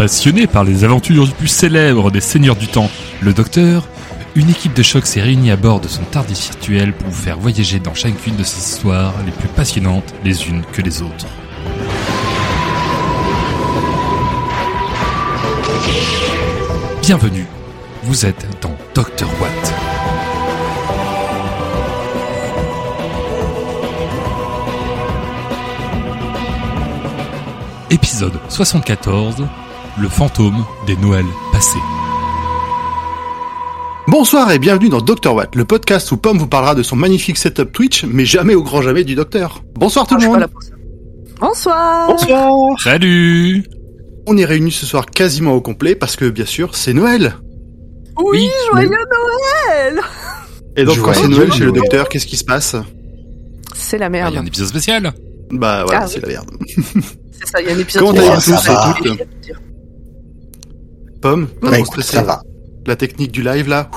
Passionné par les aventures les plus célèbres des seigneurs du temps, le docteur, une équipe de choc s'est réunie à bord de son tardis virtuel pour vous faire voyager dans chacune de ces histoires les plus passionnantes les unes que les autres. Bienvenue, vous êtes dans Dr. Watt. Épisode 74 Le fantôme des Noëls passés. Bonsoir et bienvenue dans Dr Watt, le podcast où Pomme vous parlera de son magnifique setup Twitch, mais jamais au grand jamais du docteur. Bonsoir tout Ah, le pas monde. Bonsoir. Bonsoir. Salut On est réunis ce soir quasiment au complet parce que bien sûr c'est Noël. Oui, Oui, joyeux Noël. Et donc quand c'est Noël chez le docteur, qu'est-ce qui se passe? C'est la Ah, Il y a merde. un épisode spécial Bah voilà, Ah, c'est la merde. C'est ça, il y a un épisode. Comment allez-vous spécial. tous Ça va. et toutes? Pomme, Bah, Bah écoute, ça va. la technique du live là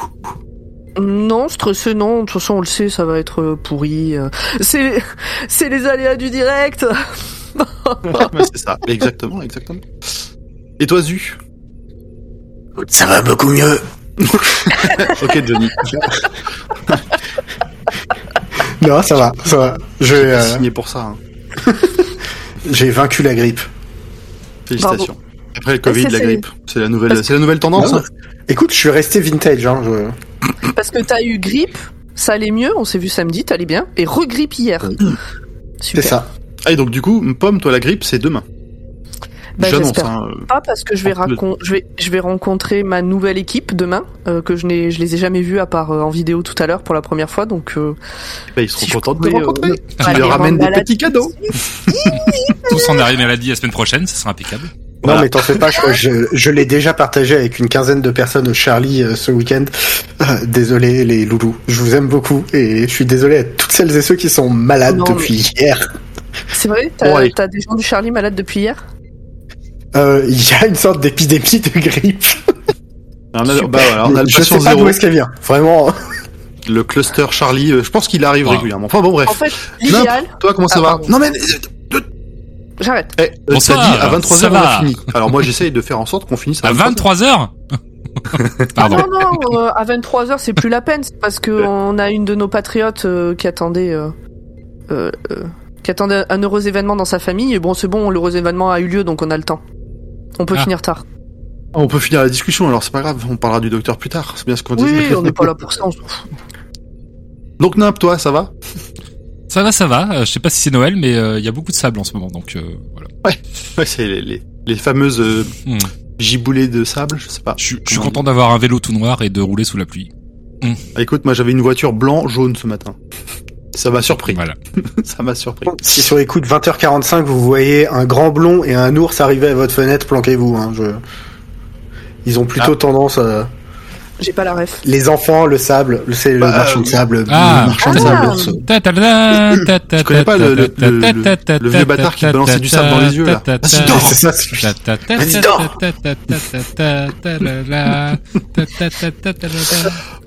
Non, stressé, non. De toute façon, on le sait, ça va être euh, pourri. euh. C'est, c'est les aléas du direct. C'est ça, exactement, exactement. Et toi Zu? Ça va beaucoup mieux. Ok Johnny, Non, ça va, ça va. Je, j'ai euh, signé pour ça. hein. j'ai vaincu la grippe. Félicitations. Après le Covid, la grippe, c'est la nouvelle, c'est la nouvelle tendance. Non, hein. Écoute, je suis resté vintage. Hein, je- Parce que t'as eu grippe, ça allait mieux. On s'est vu samedi, t'allais bien. Et regrippe hier. C'est ça. Ah et donc du coup, Pomme, toi la grippe, c'est demain. Bah, J'annonce. j'espère Hein. pas parce que je vais, Un peu de- racon- je vais, je vais rencontrer ma nouvelle équipe demain, euh, que je n'ai, je les ai jamais vus à part euh, en vidéo tout à l'heure pour la première fois, donc. Euh, Bah, ils seront Si contents de te euh, rencontrer. Tu leur ramènes des petits cadeaux. Tous en arrêt maladie la semaine prochaine, ça sera impeccable. Voilà. Non, mais t'en fais pas. Je, je, je l'ai déjà partagé avec une quinzaine de personnes au Charlie euh, ce week-end. Euh, désolé les loulous, je vous aime beaucoup et je suis désolé à toutes celles et ceux qui sont malades Non, depuis hier. C'est vrai, t'as, t'as des gens du Charlie malades depuis hier? Euh, Il y a une sorte d'épidémie de grippe. On a, bah voilà, on a le je sais pas d'où est-ce qu'elle vient. Vraiment. le cluster Charlie. euh, Je pense qu'il arrive Ouais. régulièrement. Enfin bon bref. En fait, l'idéal. Toi comment ça Ah, va pardon. Non mais J'arrête. eh, euh, ça dit à 23h ça on a fini. Alors moi j'essaye de faire en sorte qu'on finisse à, À 23h Ah Pardon. non, non, euh, à 23h, c'est plus la peine, c'est parce que on a une de nos patriotes euh, qui attendait. Euh, qui attendait un heureux événement dans sa famille, et bon, c'est bon, l'heureux événement a eu lieu, donc on a le temps. On peut Ah. finir tard. On peut finir la discussion alors c'est pas grave. On parlera du docteur plus tard. C'est bien ce qu'on Oui, disait. on n'est pas là pour ça, on s'en fout. Donc Nimp toi ça va? Ça va, ça va. Euh, je sais pas si c'est Noël, mais euh, il y a beaucoup de sable en ce moment, donc euh, voilà. Ouais c'est les, les, les fameuses euh, Hmm. giboulées de sable. Je sais pas. Je, suis- je suis Comment content d'avoir un vélo tout noir et de rouler sous la pluie. Ah, écoute moi j'avais une voiture blanc jaune ce matin. Ça m'a surpris. Voilà. ça m'a surpris. Si sur les coups de 20h45 vous voyez un grand blond et un ours arriver à votre fenêtre, planquez-vous. Hein, je... Ils ont plutôt Ah. tendance. euh, J'ai pas la ref. Les enfants, le sable, le- c'est le Bah, marchand de euh, sable, Ah. le marchand de Ah. sable. Je connais pas le- le- le- le vieux bâtard qui balançait du sable dans les yeux, là. C'est ça,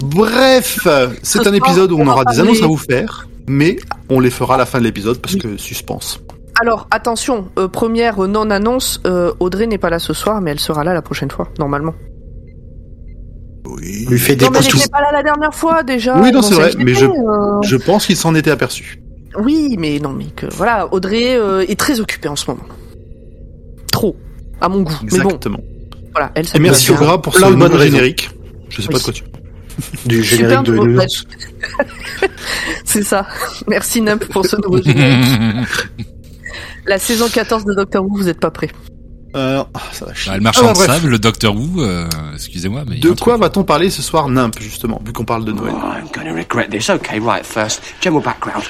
Bref, c'est Ce un épisode où on aura des annonces à vous faire, mais on les fera à la fin de l'épisode parce que suspense. Alors, attention, euh, première euh, non-annonce, euh, Audrey n'est pas là ce soir, mais elle sera là la prochaine fois, normalement. Oui. Lui fait des non, mais n'était pas là la dernière fois, déjà. Oui, non, on c'est vrai, mais je- euh, Je pense qu'il s'en était aperçu. Oui, mais non, mais que voilà, Audrey euh, est très occupée en ce moment. Trop, à mon goût. Mais bon, Exactement. voilà, elle. Et merci au gras pour ce nouveau générique. Je sais pas Oui. de quoi tu du générique de nouveau-. C'est ça. Merci Nimp pour ce nouveau générique. La saison 14 de Doctor Who, vous n'êtes pas prêts. Euh, ah, ça va chier. Bah, le marchand Ah, de bref. sable, le Docteur Who, euh, excusez-moi, mais... il y a De quoi va-t-on parler ce soir, Nimp, justement, vu qu'on parle de Noël? Oh, I'm going to regret this. Okay, right, first, general background.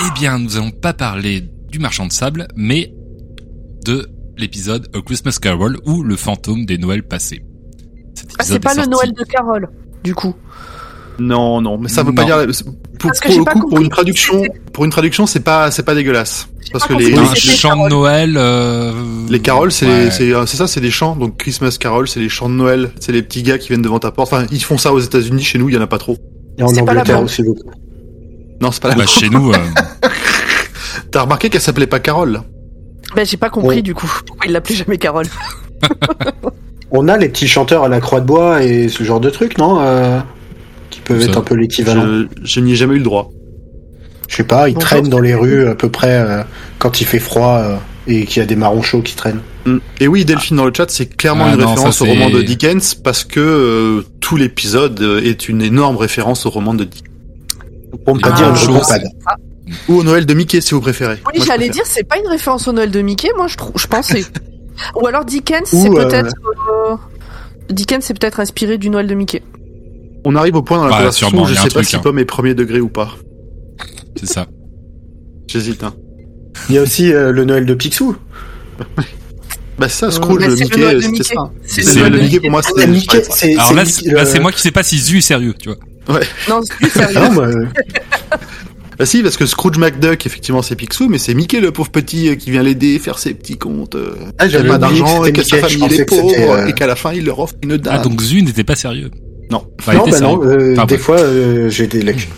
Eh bien, nous allons pas parler du marchand de sable, mais de l'épisode A Christmas Carol ou le fantôme des Noëls passés. Ah, c'est pas le Noël de Carole, du coup. Non, non, mais ça veut pas dire. Pour, Parce que pour j'ai le pas coup, pour compris une traduction, pour une traduction, c'est pas, c'est pas dégueulasse. Parce pas que les, compris. Un Oui, c'était chant de. Noël. euh, Les caroles, c'est ouais. c'est euh, c'est ça, c'est des chants. Donc Christmas Carol, c'est les chants de Noël. C'est les petits gars qui viennent devant ta porte. Enfin, ils font ça aux États-Unis. Chez nous, il y en a pas trop. Et en C'est pas la Angleterre aussi beaucoup. Non, c'est pas la Bah, chez nous, euh, T'as remarqué qu'elle s'appelait pas Carole Ben j'ai pas compris Oh. du coup. Pourquoi il l'appelait jamais Carole On a les petits chanteurs à la croix de bois et ce genre de trucs, non euh, peuvent Ça. être un peu l'équivalent. Je, je n'y ai jamais eu le droit. Je sais pas, ils Bonjour. traînent dans les rues à peu près euh, quand il fait froid euh, et qu'il y a des marrons chauds qui traînent. Mm. Et oui, Delphine dans le chat, c'est clairement Ah une non, référence ça, au roman de Dickens parce que euh, tout l'épisode est une énorme référence au roman de Dickens. Pour ne pas Ah, dire une chose. rompade. Ou au Noël de Mickey si vous préférez. Oui, j'allais dire, c'est pas une référence au Noël de Mickey, moi je, je pensais. Ou alors Dickens, c'est euh, peut-être. euh, Dickens, c'est peut-être inspiré du Noël de Mickey. On arrive au point dans la Ouais, conversation sûrement, où je il sais pas truc, si hein. Pomme est premier degré ou pas. c'est ça. J'hésite. Hein. Il y a aussi euh, le Noël de Picsou. Bah c'est ça, Scrooge, le c'est le Mickey, c'était ça. C'est le le Noël de Mickey. Pour moi, Ah, c'est Mickey, c'est Alors là, Mickey, c'est- là, c'est moi qui sais pas si Zu est sérieux, tu vois. Non, c'est plus sérieux. Ah non, moi, euh, Bah si, parce que Scrooge McDuck, effectivement, c'est Picsou, mais c'est Mickey, le pauvre petit, euh, qui vient l'aider, faire ses petits comptes, euh, Ah, qui a j'avais pas d'argent, et que sa famille il est pauvre, euh, et qu'à la fin, il leur offre une dame. Ah, donc Zu n'était pas sérieux. Non. Il non, bah non, euh, Enfin, des fois euh, j'ai des lacunes.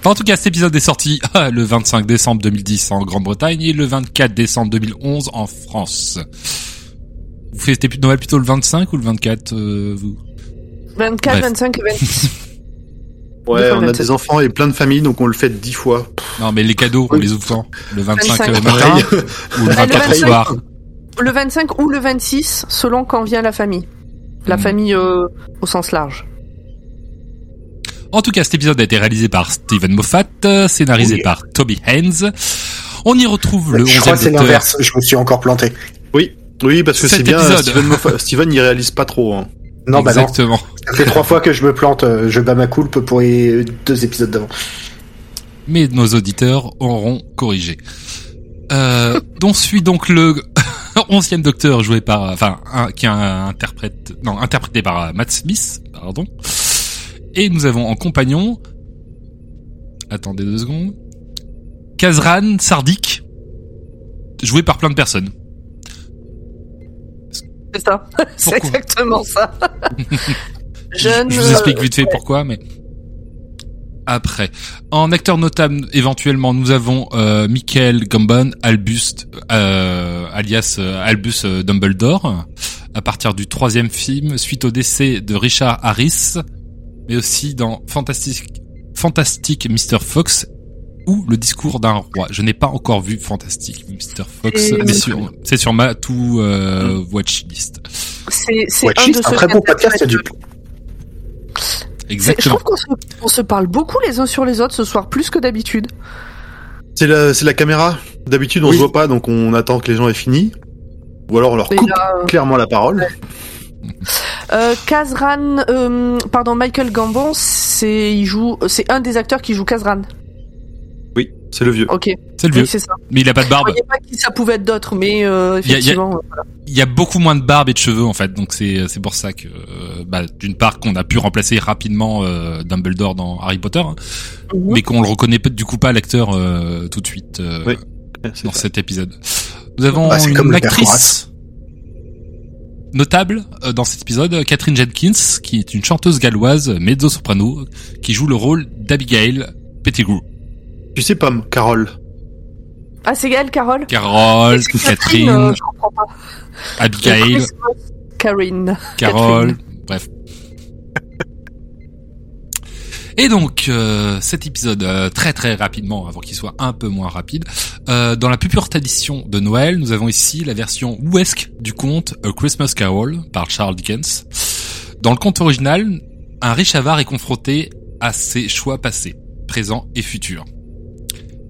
Enfin, en tout cas, cet épisode est sorti ah, le 25 décembre 2010 en Grande-Bretagne et le 24 décembre 2011 en France. Vous fêtez plus- Noël plutôt le 25 ou le 24, euh, vous? 24, Bref. 25 et 26. Ouais, on a 27. des enfants et plein de familles, donc on le fait dix fois. Non, mais les cadeaux, on les ouvre quand? Le 25 25. le matin Pareil. ou le Ah, le 24 au 25. soir? Le 25 ou le 26, selon quand vient la famille. La famille euh, au sens large. En tout cas, cet épisode a été réalisé par Steven Moffat, euh, scénarisé Oui. par Toby Haynes. On y retrouve le je 11e crois que c'est l'inverse, je me suis encore planté. Oui, oui, parce que c'est bien, épisode. Steven, Moffat- Steven, il réalise pas trop. Hein. Non, bah non, Exactement. ça fait trois fois que je me plante, euh, je bats ma coulpe pour les deux épisodes d'avant. mais nos auditeurs auront corrigé. Euh, dont suit donc le onzième docteur joué par, enfin, un, qui interprète, non, interprété par euh, Matt Smith, pardon. Et nous avons en compagnon, attendez deux secondes, Kazran Sardik, joué par plein de personnes. C'est ça. c'est exactement ça. Jeune. Je vous explique vite fait pourquoi, mais après. En acteur notable, éventuellement, nous avons euh, Michael Gambon, Albus, euh, alias euh, Albus euh, Dumbledore, à partir du troisième film, suite au décès de Richard Harris, mais aussi dans Fantastic, Fantastic Mr. Fox ou Le discours d'un roi. Je n'ai pas encore vu Fantastic Mr. Fox, Et- mais sur- c'est sur ma tout euh, watchlist. C'est c'est un de ceux très bon podcast, il y a du C'est- Je Exactement. trouve qu'on se, on se parle beaucoup les uns sur les autres ce soir, plus que d'habitude. C'est la, c'est la caméra. D'habitude, on Oui. se voit pas, donc on attend que les gens aient fini. Ou alors on leur coupe là, clairement la parole. euh, Kazran, euh, pardon, Michael Gambon, c'est il joue, c'est un des acteurs qui joue Kazran. C'est le vieux. Ok, C'est le vieux. oui, c'est ça. Mais il a pas de Je barbe. voyais pas qui ça pouvait être d'autres, mais euh, il y a- effectivement. voilà. Il y a beaucoup moins de barbe et de cheveux en fait, donc c'est c'est pour ça que euh, bah, d'une part qu'on a pu remplacer rapidement euh, Dumbledore dans Harry Potter, hein, Mhm. mais qu'on le reconnaît du coup pas l'acteur euh, tout de suite euh, Oui, dans ça. cet épisode. Nous avons Bah, une actrice notable euh, dans cet épisode, Catherine Jenkins, qui est une chanteuse galloise mezzo-soprano, qui joue le rôle d'Abigail Pettigrew. Tu sais, Pomme, Carole. Ah, c'est elle, Carole. Carole, Catherine, euh, je comprends pas. Abigail, Karine. Carole, Catherine. bref. Et donc, euh, cet épisode, euh, très très rapidement, avant qu'il soit un peu moins rapide, euh, dans la plus pure tradition de Noël, nous avons ici la version ouesque du conte A Christmas Carol par Charles Dickens. Dans le conte original, un riche avare est confronté à ses choix passés, présents et futurs.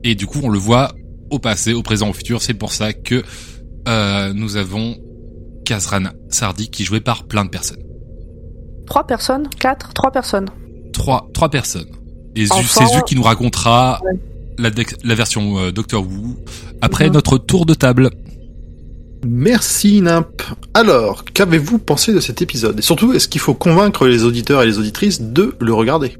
Et du coup, on le voit au passé, au présent, au futur. C'est pour ça que euh, nous avons Kazran Sardi qui est joué par plein de personnes. Trois personnes, quatre, trois personnes. Trois, trois personnes. Et c'est Zu qui nous racontera Ouais. la, dex- la version euh, Doctor Who après Mhm. notre tour de table. Merci, Nimp. Alors, qu'avez-vous pensé de cet épisode? Et surtout, est-ce qu'il faut convaincre les auditeurs et les auditrices de le regarder?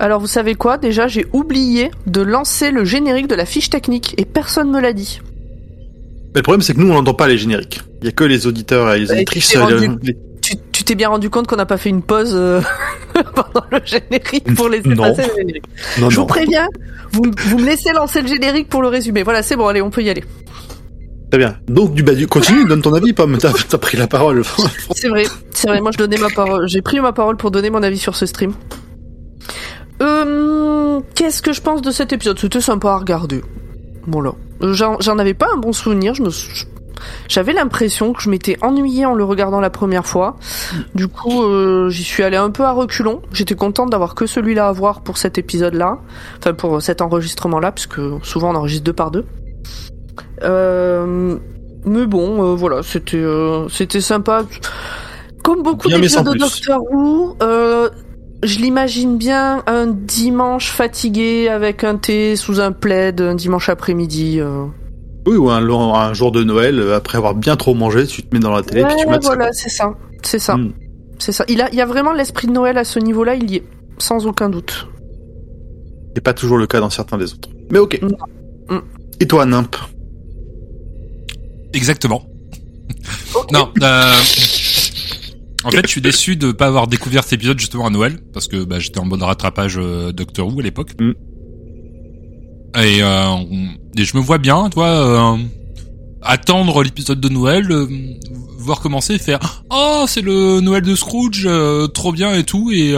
Alors, vous savez quoi? Déjà, j'ai oublié de lancer le générique de la fiche technique et personne me l'a dit. Mais le problème, c'est que nous, on n'entend pas les génériques. Il y a que les auditeurs et les Ouais, auditrices. tu t'es euh, Tu t'es bien rendu compte qu'on n'a pas fait une pause euh, pendant le générique pour laisser Non. passer le générique. Non, Je vous non. préviens, vous, vous me laissez lancer le générique pour le résumé. Voilà, c'est bon, allez, on peut y aller. Très bien. Donc, du, bah, du, continue, donne ton avis, Pomme. T'as t'as pris la parole. C'est vrai, c'est vrai. Moi, je donnais ma parole. J'ai pris ma parole pour donner mon avis sur ce stream. Euh, Qu'est-ce que je pense de cet épisode? C'était sympa à regarder. Voilà. Euh, J'en j'en avais pas un bon souvenir. Je me, j'avais l'impression que je m'étais ennuyée en le regardant la première fois. Du coup, euh, j'y suis allée un peu à reculons. J'étais contente d'avoir que celui-là à voir pour cet épisode-là, enfin pour cet enregistrement-là, puisque souvent on enregistre deux par deux. Euh, mais bon, euh, voilà, c'était euh, c'était sympa. Comme beaucoup d'épisodes de. Doctor Who, euh, je l'imagine bien un dimanche fatigué avec un thé sous un plaid, un dimanche après-midi. euh. Oui, ou un, long- un jour de Noël, euh, après avoir bien trop mangé, tu te mets dans la télé, puis tu Ouais, mates ça. voilà, c'est ça, c'est ça, Mm. c'est ça. Il a, il y a vraiment l'esprit de Noël à ce niveau-là, il y est, sans aucun doute. C'est pas toujours le cas dans certains des autres. Mais ok. Non. Mm. Et toi, Nimp? Exactement. Non, euh, en fait, je suis déçu de pas avoir découvert cet épisode justement à Noël, parce que bah, j'étais en mode rattrapage euh, Doctor Who à l'époque. Mm. Et, euh, et je me vois bien, toi, euh, attendre l'épisode de Noël, euh, voir commencer et faire « Oh, c'est le Noël de Scrooge, trop bien et tout », et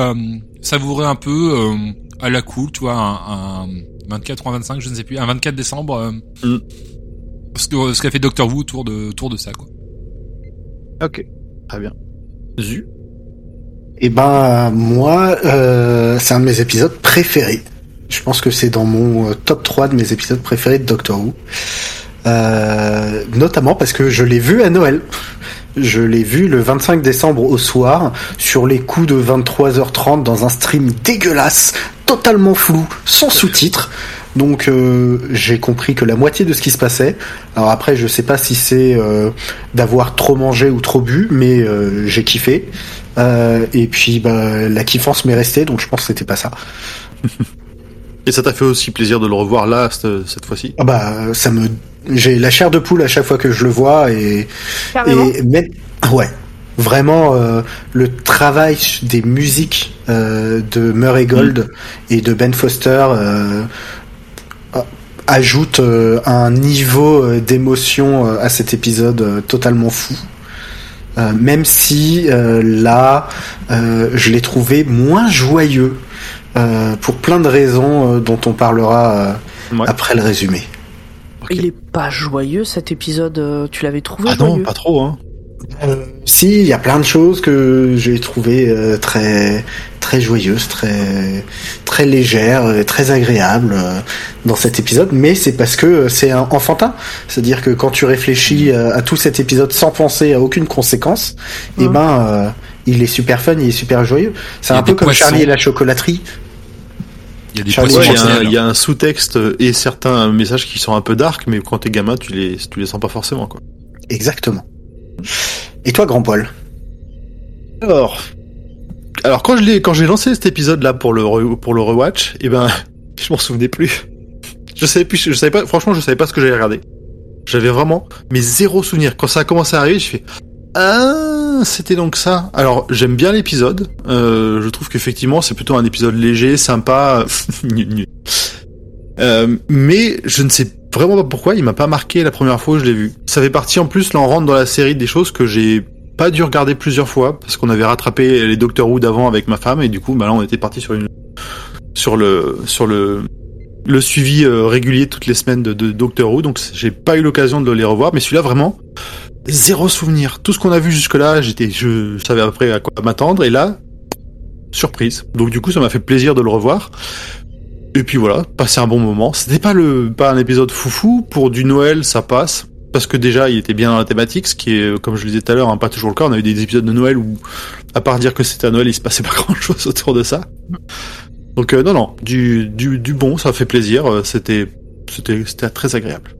savourer un peu à la cool, tu vois, un, un 24 ou un 25, je ne sais plus, un 24 décembre, Mm. ce qu'a fait Doctor Who autour de, autour de ça, quoi. Ok. Très bien. Et ben moi, euh, c'est un de mes épisodes préférés. Je pense que c'est dans mon euh, top 3 de mes épisodes préférés de Doctor Who. Euh, notamment parce que je l'ai vu à Noël. Je l'ai vu le 25 décembre au soir, sur les coups de 23h30 dans un stream dégueulasse, totalement flou, sans sous-titres. Donc euh, j'ai compris que la moitié de ce qui se passait. Alors après, je sais pas si c'est euh, d'avoir trop mangé ou trop bu, mais euh, j'ai kiffé. Euh, et puis bah, la kiffance m'est restée, donc je pense que c'était pas ça. Et ça t'a fait aussi plaisir de le revoir là, cette, cette fois-ci? Ah bah ça me, j'ai la chair de poule à chaque fois que je le vois et Carrément? et même ouais vraiment euh, le travail des musiques euh, de Murray Gold et de Ben Foster euh, ajoute euh, un niveau euh, d'émotion euh, à cet épisode euh, totalement fou. Euh, même si euh, là, euh, je l'ai trouvé moins joyeux euh, pour plein de raisons euh, dont on parlera euh, Ouais. après le résumé. Il est pas joyeux cet épisode. euh, Tu l'avais trouvé Ah non, pas trop, hein. Si, il y a plein de choses que j'ai trouvé euh, très très joyeuses, très très légères, très agréables euh, dans cet épisode, mais c'est parce que euh, c'est un enfantin. C'est-à-dire que quand tu réfléchis euh, à tout cet épisode sans penser à aucune conséquence, et Mhm. ben euh, il est super fun, il est super joyeux. C'est un peu comme poissons. Charlie et la chocolaterie. Il y a des Charlie, Ouais, poissons il y a un- mortels. il y, a un sous-texte et certains messages qui sont un peu dark, mais quand t'es gamin, tu les, tu les sens pas forcément, quoi. Exactement. Et toi, grand poil Alors, alors quand je l'ai, quand j'ai lancé cet épisode-là pour le re- pour le rewatch, eh ben, je m'en souvenais plus. Je savais plus, je savais pas, franchement, je savais pas ce que j'allais regarder. J'avais vraiment, mais zéro souvenir. Quand ça a commencé à arriver, je fais, ah, c'était donc ça. Alors, j'aime bien l'épisode. Euh, je trouve qu'effectivement, c'est plutôt un épisode léger, sympa. Euh, mais je ne sais vraiment pas pourquoi il m'a pas marqué la première fois où je l'ai vu. Ça fait partie en plus, là on rentre dans la série des choses que j'ai pas dû regarder plusieurs fois parce qu'on avait rattrapé les Doctor Who d'avant avec ma femme et du coup bah là on était parti sur une sur le sur le le suivi euh, régulier toutes les semaines de, de Doctor Who. Donc j'ai pas eu l'occasion de les revoir mais celui-là vraiment zéro souvenir. Tout ce qu'on a vu jusque là j'étais je savais après à quoi m'attendre et là surprise. Donc du coup ça m'a fait plaisir de le revoir et puis voilà passer un bon moment c'était pas le pas un épisode foufou pour du Noël ça passe parce que déjà il était bien dans la thématique, ce qui est, comme je le disais tout à l'heure, hein, pas toujours le cas. On a eu des épisodes de Noël où, à part dire que c'était à Noël, il se passait pas grand chose autour de ça. Donc euh, non, non, du, du, du bon, ça fait plaisir. euh, C'était, c'était, c'était très agréable.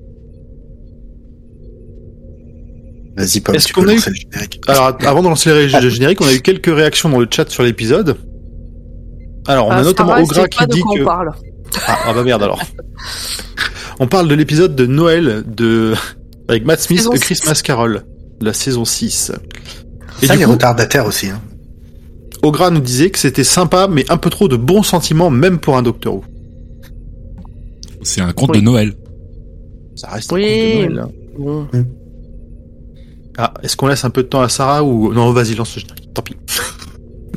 Vas-y, Paul, Est-ce tu qu'on a eu- lancer le générique. Alors avant de lancer les le générique, on a eu quelques réactions dans le chat sur l'épisode. Alors on Ah, a notamment Sarah, Ogra qui de dit que on parle. ah, ah bah merde alors. On parle de l'épisode de Noël de avec Matt Smith, six. Christmas Carol, de la saison 6. Et Ça, du les coup, retardataires aussi. Hein. Ogra nous disait que c'était sympa, mais un peu trop de bons sentiments, même pour un Doctor Who. C'est un conte Oui. de Noël. Ça reste Oui. un conte de Noël, hein. Bon. Ah, est-ce qu'on laisse un peu de temps à Sarah ou non Vas-y, lance le générique. Tant pis.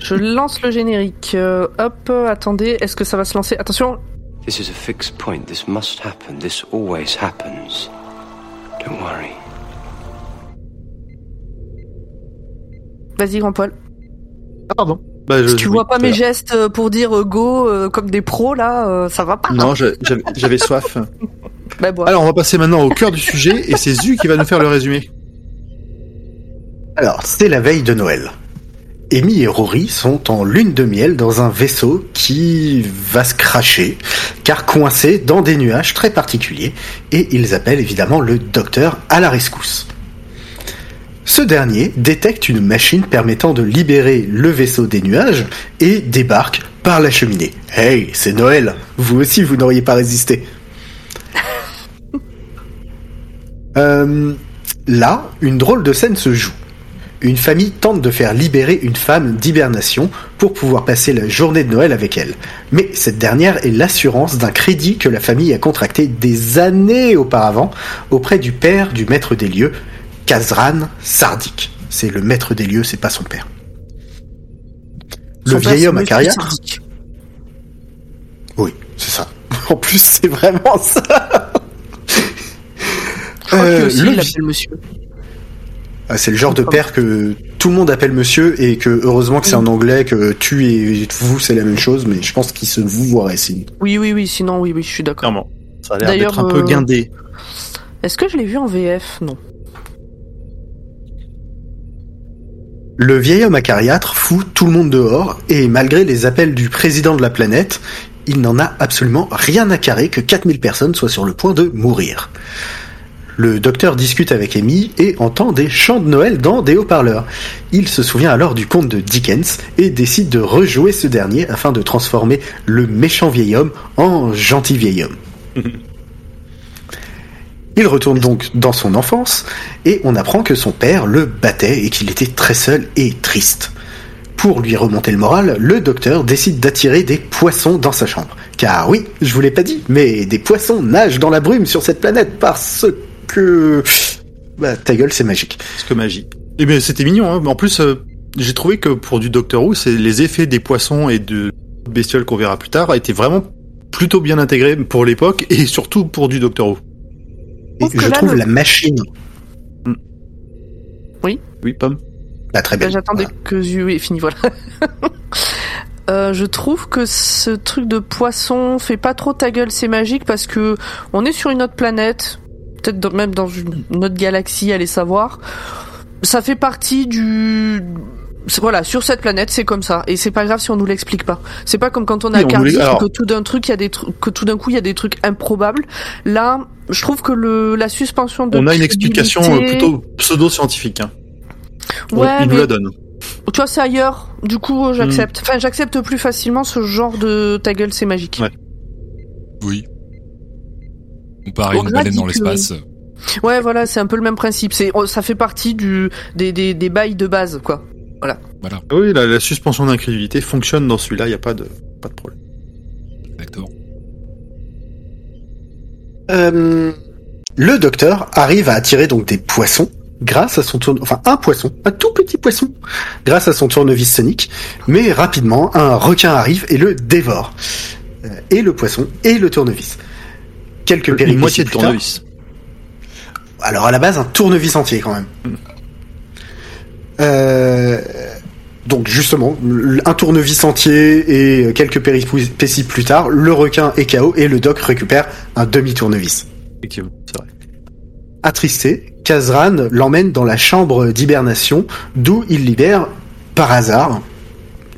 Je lance le générique. Euh, hop, attendez, est-ce que ça va se lancer? Attention, This is a fixed point. This must happen. This always happens. Don't worry. vas-y grand Paul. Ah pardon. Bah, je- Si tu vois pas mes gestes euh, pour dire euh, go euh, comme des pros là, euh, ça va pas. Non, je- j'avais j'avais soif. Bah, bon. Alors, on va passer maintenant au cœur du sujet et c'est Zu qui va nous faire le résumé. Alors, c'est la veille de Noël. Amy et Rory sont en lune de miel dans un vaisseau qui va se cracher, car coincé dans des nuages très particuliers, et ils appellent évidemment le docteur à la rescousse. Ce dernier détecte une machine permettant de libérer le vaisseau des nuages et débarque par la cheminée. Hey, c'est Noël, vous aussi vous n'auriez pas résisté. Euh, là, une drôle de scène se joue. Une famille tente de faire libérer une femme d'hibernation pour pouvoir passer la journée de Noël avec elle. Mais cette dernière est l'assurance d'un crédit que la famille a contracté des années auparavant auprès du père du maître des lieux, Kazran Sardik. C'est le maître des lieux, c'est pas son père. Le Son vieil homme à carrière. Oui, c'est ça. En plus, c'est vraiment ça. Je crois Euh, aussi, le il monsieur. Ah, c'est le genre de père que tout le monde appelle monsieur et que heureusement que c'est en anglais, que tu et vous c'est la même chose, mais je pense qu'il se vous voirait si. Oui, oui, oui, sinon, oui, oui, je suis d'accord. Clairement. Ça a l'air D'ailleurs, d'être un peu euh, guindé. Est-ce que je l'ai vu en VF Non. Le vieil homme acariâtre fout tout le monde dehors et malgré les appels du président de la planète, il n'en a absolument rien à carrer que 4000 personnes soient sur le point de mourir. Le docteur discute avec Amy et entend des chants de Noël dans des haut-parleurs. Il se souvient alors du conte de Dickens et décide de rejouer ce dernier afin de transformer le méchant vieil homme en gentil vieil homme. Il retourne donc dans son enfance et on apprend que son père le battait et qu'il était très seul et triste. Pour lui remonter le moral, le docteur décide d'attirer des poissons dans sa chambre. Car oui, je vous l'ai pas dit, mais des poissons nagent dans la brume sur cette planète parce que... Bah ta gueule, c'est magique. Parce que magie. Eh bien, c'était mignon. Hein. En plus, euh, j'ai trouvé que pour du Doctor Who, c'est les effets des poissons et de bestioles qu'on verra plus tard étaient vraiment plutôt bien intégrés pour l'époque et surtout pour du Doctor Who. Et je là, trouve le- la machine... Oui, Pomme. Bah, très Bah, belle. J'attendais Voilà. que Zu ait fini, voilà. Euh, je trouve que ce truc de poisson fait pas trop ta gueule, c'est magique parce que on est sur une autre planète, peut-être même dans une autre galaxie, allez savoir. Ça fait partie du voilà, sur cette planète, c'est comme ça, et c'est pas grave si on nous l'explique pas. C'est pas comme quand on est Oui, on Cardiff, que tout d'un truc, il y a des trucs, que tout d'un coup, il y a des trucs improbables. Là, je trouve que le la suspension de On a une explication euh, plutôt pseudo-scientifique. Hein. On- Ouais, il nous mais- la donne. tu vois, c'est ailleurs. Du coup, euh, j'accepte. Hmm. Enfin, j'accepte plus facilement ce genre de ta gueule, c'est magique. Ouais. Oui. Comparé à une baleine dans l'espace. Ouais, voilà, c'est un peu le même principe. C'est, oh, ça fait partie du des, des, des bails de base, quoi. Voilà. Oui, la, la suspension d'incrédulité fonctionne dans celui-là, il n'y a pas de, pas de problème. Exactement. Euh, le docteur arrive à attirer donc des poissons grâce à son tourne, enfin un poisson, un tout petit poisson, grâce à son tournevis sonique. Mais rapidement, un requin arrive et le dévore. Euh, et le poisson et le tournevis. Quelques Une péripéties moitié de plus tard- tournevis. Alors à la base, un tournevis entier quand même. Euh, donc justement, un tournevis entier et quelques péripéties plus tard, le requin est KO et le doc récupère un demi-tournevis. Effectivement, c'est vrai. Attristé, Kazran l'emmène dans la chambre d'hibernation, d'où il libère, par hasard,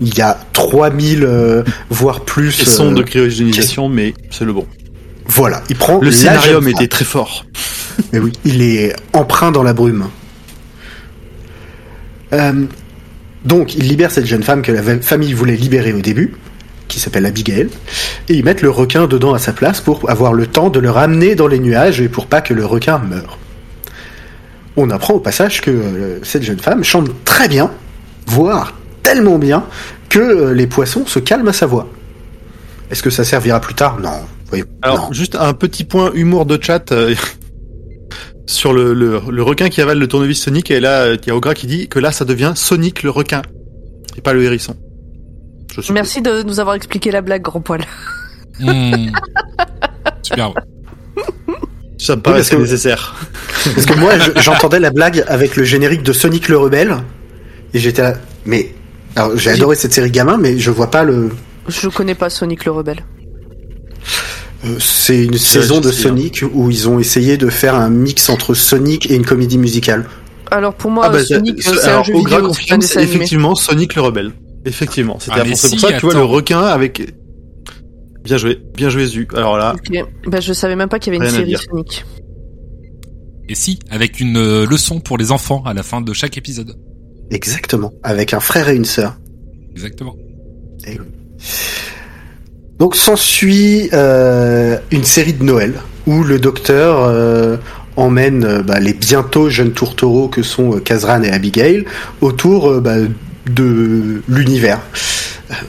il y a 3000, euh, voire plus... Les sons euh, de cryogénisation, mais c'est le bon. Voilà, il prend Le jeune était très fort. Mais oui, il est empreint dans la brume. Euh, donc, il libère cette jeune femme que la famille voulait libérer au début, qui s'appelle Abigail, et ils mettent le requin dedans à sa place pour avoir le temps de le ramener dans les nuages et pour pas que le requin meure. on apprend au passage que euh, cette jeune femme chante très bien, voire tellement bien, que euh, les poissons se calment à sa voix. Est-ce que ça servira plus tard? Non. Oui, Alors, non. juste un petit point humour de chat euh, sur le, le, le requin qui avale le tournevis Sonic, et là, euh, il y a Ogra qui dit que là, ça devient Sonic le requin, et pas le hérisson. Je. Merci de nous avoir expliqué la blague, grand poil. Hmm. Super. Ça me Oui, paraît parce que- nécessaire. Parce que moi, je- j'entendais la blague avec le générique de Sonic le Rebelle, et j'étais là. Mais. Alors, j'ai adoré cette série gamin, mais je vois pas le. Je connais pas Sonic le rebelle. Euh, C'est une saison de bien. Sonic où ils ont essayé de faire un mix entre Sonic et une comédie musicale. Alors pour moi, Ah bah, Sonic, c'est- euh, c'est un alors, jeu vidéo, c'est effectivement Sonic le rebelle. Effectivement, c'était Ah, pour si, ça que tu vois le requin avec. Bien joué, bien joué Zu. Alors là, Ok. Bah, je savais même pas qu'il y avait une série. Sonic. Et si, avec une euh, leçon pour les enfants à la fin de chaque épisode. Exactement. Avec un frère et une sœur. Exactement. Donc s'ensuit euh, une série de Noël où le docteur euh, emmène euh, bah, les bientôt jeunes tourtereaux que sont euh, Kazran et Abigail autour bah, de l'univers.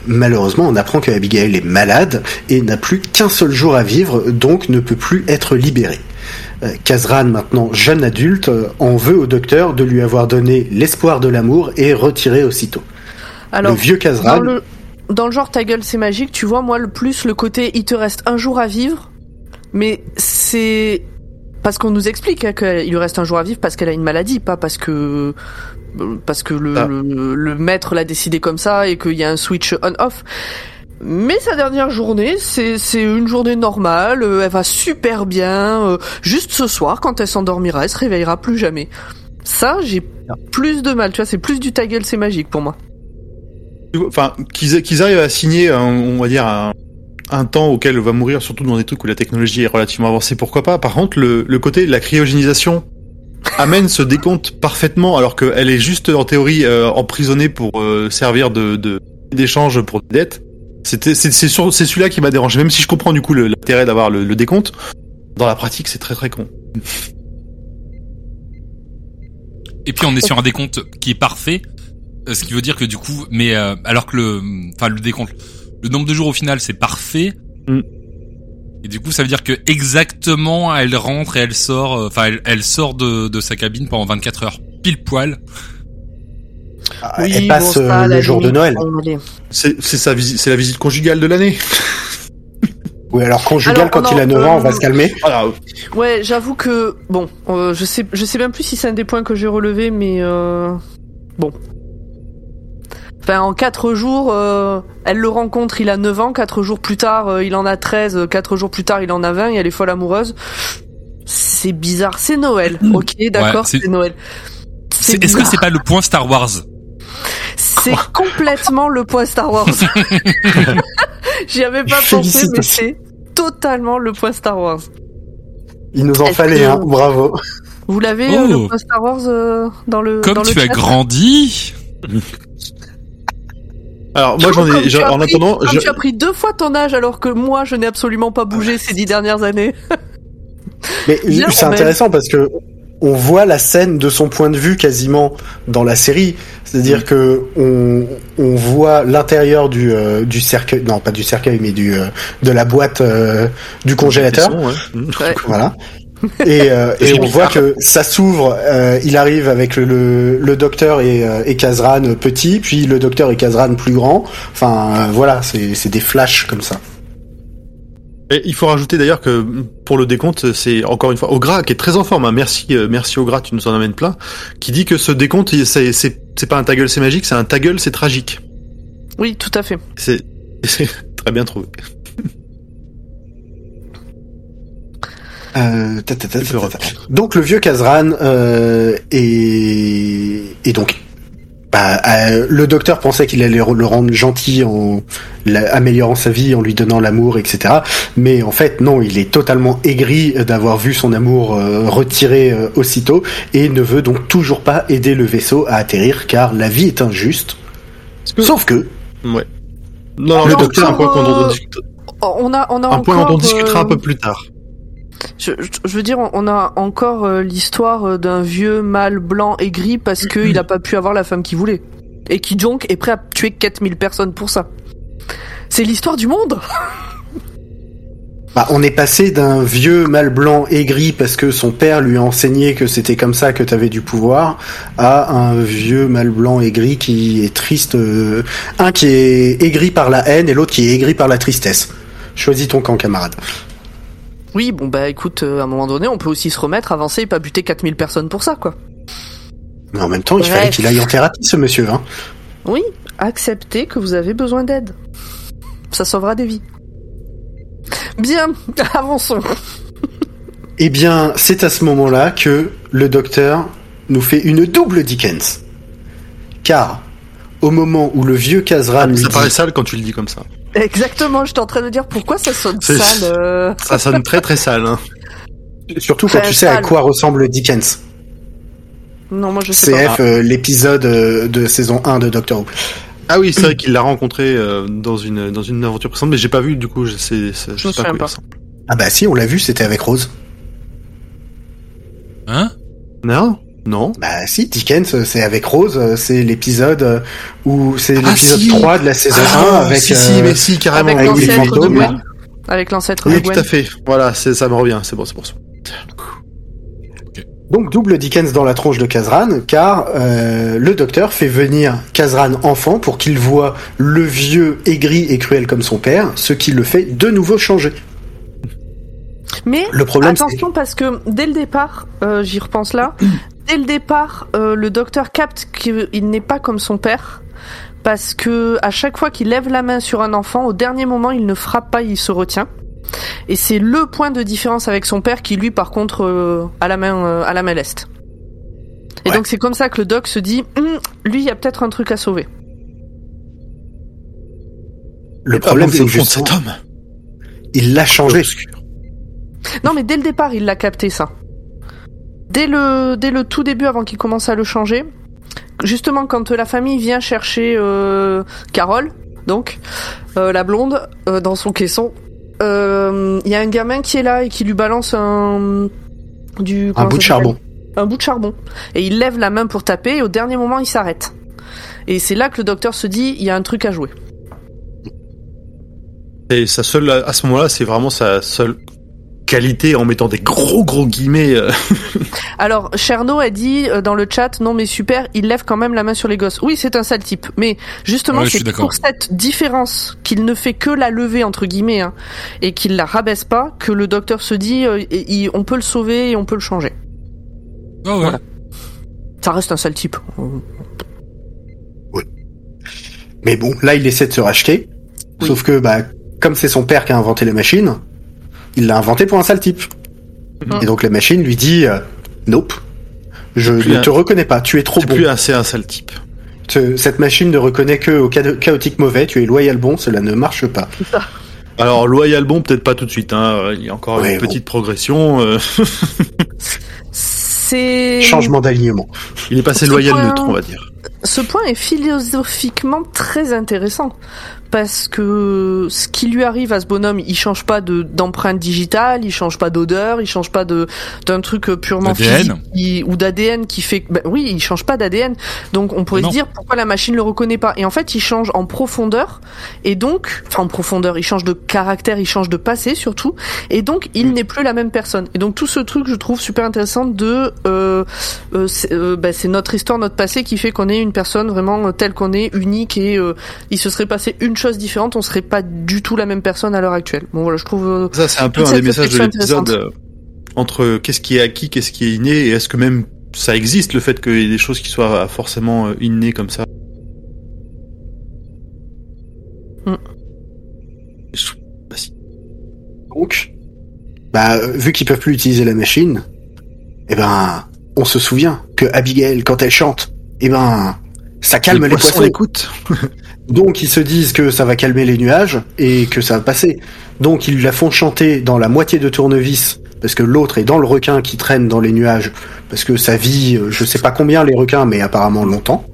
Malheureusement, on apprend que Abigail est malade et n'a plus qu'un seul jour à vivre, donc ne peut plus être libérée. Kazran, maintenant jeune adulte, en veut au docteur de lui avoir donné l'espoir de l'amour et retiré aussitôt. Alors, le vieux Kazran, dans le, dans le genre ta gueule c'est magique, tu vois, moi le plus le côté il te reste un jour à vivre, mais c'est parce qu'on nous explique hein, qu'il lui reste un jour à vivre parce qu'elle a une maladie, pas parce que parce que le, Ah. le, le maître l'a décidé comme ça et qu'il y a un switch on-off. Mais sa dernière journée, c'est c'est une journée normale, euh, elle va super bien. euh, juste ce soir, quand elle s'endormira, elle se réveillera plus jamais. Ça, j'ai plus de mal, tu vois, c'est plus du ta gueule, c'est magique pour moi. Enfin, qu'ils qu'ils arrivent à signer, un- on va dire, un, un temps auquel on va mourir, surtout dans des trucs où la technologie est relativement avancée, pourquoi pas. Par contre, le, le côté de la cryogénisation amène ce décompte parfaitement, alors qu'elle est juste en théorie euh, emprisonnée pour euh, servir de de- d'échange pour des dettes. C'est c'est sur- c'est celui-là qui m'a dérangé, même si je comprends du coup l'intérêt d'avoir le, le décompte. Dans la pratique, c'est très très con. Et puis on est sur un décompte qui est parfait, ce qui veut dire que du coup, mais euh, alors que le, enfin le décompte, le nombre de jours au final c'est parfait. Mm. Et du coup, ça veut dire que exactement, elle rentre et elle sort, euh, enfin elle, elle sort de, de sa cabine pendant 24 heures pile poil. elle passe bon, ça, à euh, le jour de Noël. C'est c'est sa visite, c'est la visite conjugale de l'année. Oui, alors conjugal, Alors, quand non, il a 9 ans, on va euh, se calmer. Ouais, j'avoue que bon, euh, je sais, je sais même plus si c'est un des points que j'ai relevé, mais euh, bon. Enfin, en 4 jours, euh, elle le rencontre, il a 9 ans, 4 jours plus tard, euh, il en a 13, 4 jours plus tard, il en a 20, et elle est folle amoureuse. C'est bizarre, c'est Noël, ok, d'accord, c'est- c'est Noël. C'est- Est-ce que c'est pas le point Star Wars C'est complètement le point Star Wars. J'y avais pas pensé, mais c'est totalement le point Star Wars. Il nous en fallait que- un, bravo. Vous l'avez Oh. euh, le point Star Wars euh, dans le Comme dans le tu as grandi, Alors moi j'en ai, tu j'en- as en pris- attendant, comme je- tu as pris deux fois ton âge alors que moi je n'ai absolument pas bougé ces dix dernières années. Mais c'est intéressant parce que on voit la scène de son point de vue quasiment dans la série. C'est-à-dire que on, on voit l'intérieur du, euh, du cercueil, non pas du cercueil, mais du euh, de la boîte euh, du congélateur. Son, ouais. Mm. Voilà. Et, euh, et on voit que ça s'ouvre, euh, il arrive avec le, le, le docteur et, euh, et Kazran petit, puis le docteur et Kazran plus grand. Enfin euh, voilà, c'est c'est des flashs comme ça. Et il faut rajouter d'ailleurs que pour le décompte, c'est encore une fois Ogra qui est très en forme. hein. Merci, euh, merci Ogra, tu nous en amènes plein. Qui dit que ce décompte, c'est c'est c'est pas un ta gueule, c'est magique, c'est un ta gueule, c'est tragique. Oui, tout à fait. C'est c'est très bien trouvé. Euh, ta, ta, ta, Je ta, le ta, reprends. ta. Donc le vieux Kazran euh, et, et donc bah, euh, le docteur pensait qu'il allait le rendre gentil en améliorant sa vie, en lui donnant l'amour, etc. Mais en fait non, il est totalement aigri d'avoir vu son amour euh, retiré euh, aussitôt et ne veut donc toujours pas aider le vaisseau à atterrir car la vie est injuste. Sauf que Ouais. Non, Le docteur, un point docteur, qu'on en discutera, On a on a un point dont on discutera un peu plus tard. Je, veux dire, on- a encore euh, l'histoire euh, d'un vieux mâle blanc aigri parce qu'il a pas pu avoir la femme qu'il voulait. Et qui donc est prêt à tuer 4000 personnes pour ça. C'est l'histoire du monde Bah, on est passé d'un vieux mâle blanc aigri parce que son père lui a enseigné que c'était comme ça que t'avais du pouvoir, à un vieux mâle blanc aigri qui est triste, euh, un qui est aigri par la haine et l'autre qui est aigri par la tristesse. Choisis ton camp, camarade. Oui, bon bah écoute, euh, à un moment donné, on peut aussi se remettre, avancer et pas buter 4000 personnes pour ça, quoi. Mais en même temps, il Bref. fallait qu'il aille en thérapie, ce monsieur. Hein. Oui, acceptez que vous avez besoin d'aide. Ça sauvera des vies. Bien, avançons. Eh bien, c'est à ce moment-là que le docteur nous fait une double Dickens. Car, au moment où le vieux Kazran lui Ça dit... paraît sale quand tu le dis comme ça. Exactement, j'étais en train de dire pourquoi ça sonne sale. euh. Ça sonne très très sale. Hein. Surtout quand tu sais à quoi ressemble Dickens. Non, moi je sais pas. CF, euh, l'épisode euh, de saison 1 de Doctor Who. Ah oui, c'est vrai qu'il l'a rencontré euh, dans une dans une aventure précédente, mais j'ai pas vu du coup. Je sais, je me sais pas quoi pas. ressemble. Ah bah si, on l'a vu, c'était avec Rose. Hein? Non, non. Bah si, Dickens, euh, c'est avec Rose, euh, c'est l'épisode euh, où c'est Ah, l'épisode si. 3 de la saison 1 avec... si, si, mais si, carrément. Avec l'ancêtre de. Gwen. Avec l'ancêtre Oui, de tout Gwen. à fait. Voilà, c'est ça me revient. C'est bon, c'est pour ça. Donc double Dickens dans la tronche de Kazran, car euh, le docteur fait venir Kazran enfant pour qu'il voit le vieux aigri et cruel comme son père, ce qui le fait de nouveau changer. Mais Le problème, c'est... attention parce que dès le départ, euh, j'y repense là, dès le départ, euh, le docteur capte qu'il n'est pas comme son père. Parce que à chaque fois qu'il lève la main sur un enfant, au dernier moment, il ne frappe pas, il se retient. Et c'est le point de différence avec son père qui, lui, par contre, euh, a la main, euh, a la main leste. Et Ouais. donc c'est comme ça que le doc se dit, Hum, lui, il y a peut-être un truc à sauver. Le problème, c'est que fond de justement, cet homme. il l'a changé. Non, mais dès le départ, il l'a capté ça. Dès le, dès le tout début, avant qu'il commence à le changer, justement quand la famille vient chercher euh, Carole, donc euh, la blonde, euh, dans son caisson, euh, il y a un gamin qui est là et qui lui balance un du Un bout de charbon. un bout de charbon. Et il lève la main pour taper et au dernier moment, il s'arrête. Et c'est là que le docteur se dit, il y a un truc à jouer. Et sa seule, à ce moment-là, c'est vraiment sa seule qualité en mettant des gros gros guillemets. euh, Alors, Cherno a dit euh, dans le chat, non mais super, il lève quand même la main sur les gosses. Oui, c'est un sale type, mais justement, Ouais, c'est pour cette différence qu'il ne fait que la lever entre guillemets hein, et qu'il la rabaisse pas que le docteur se dit, euh, il- on peut le sauver et on peut le changer. Ah ouais. Voilà. Ça reste un sale type. Mais bon, là, il essaie de se racheter. Oui. Sauf que, bah, comme c'est son père qui a inventé la machine, il l'a inventé pour un sale type. Mhm. Et donc la machine lui dit, euh, nope. Je Plus ne un- te reconnais pas, tu es trop C'est bon. plus assez un sale type. Ce- Cette machine ne reconnaît que au cha- chaotique mauvais, tu es loyal bon, cela ne marche pas. Alors loyal bon, peut-être pas tout de suite. Hein. Il y a encore Ouais, une bon. petite progression. euh, C'est Changement d'alignement. il est passé Ce loyal point- neutre, on va dire. Ce point est philosophiquement très intéressant parce que ce qui lui arrive à ce bonhomme, il change pas de d'empreinte digitale, il change pas d'odeur, il change pas de d'un truc euh, purement physique qui- ou d'ADN qui fait ben oui, il change pas d'ADN. Donc on pourrait Non. se dire pourquoi la machine le reconnaît pas? Et en fait, il change en profondeur et donc enfin en profondeur, il change de caractère, il change de passé surtout et donc il n'est plus la même personne. Et donc tout ce truc, je trouve super intéressant de euh, euh, c'est euh, c'est notre histoire, notre passé qui fait qu'on est une personne vraiment euh, telle qu'on est, unique et euh, il se serait passé une chose différente, on serait pas du tout la même personne à l'heure actuelle. Bon voilà, je trouve euh, Ça, c'est un peu un des messages de l'épisode euh, entre qu'est-ce qui est acquis, qu'est-ce qui est inné, et est-ce que même ça existe le fait qu'il y ait des choses qui soient forcément euh, innées comme ça. Mm. Bah. Donc, bah, vu qu'ils peuvent plus utiliser la machine, eh ben, on se souvient que Abigail, quand elle chante, eh ben, ça calme les, poissons. l'écoute. Donc ils se disent que ça va calmer les nuages et que ça va passer. Donc ils la font chanter dans la moitié de tournevis parce que l'autre est dans le requin qui traîne dans les nuages parce que ça vit, euh, je sais pas combien les requins, mais apparemment longtemps.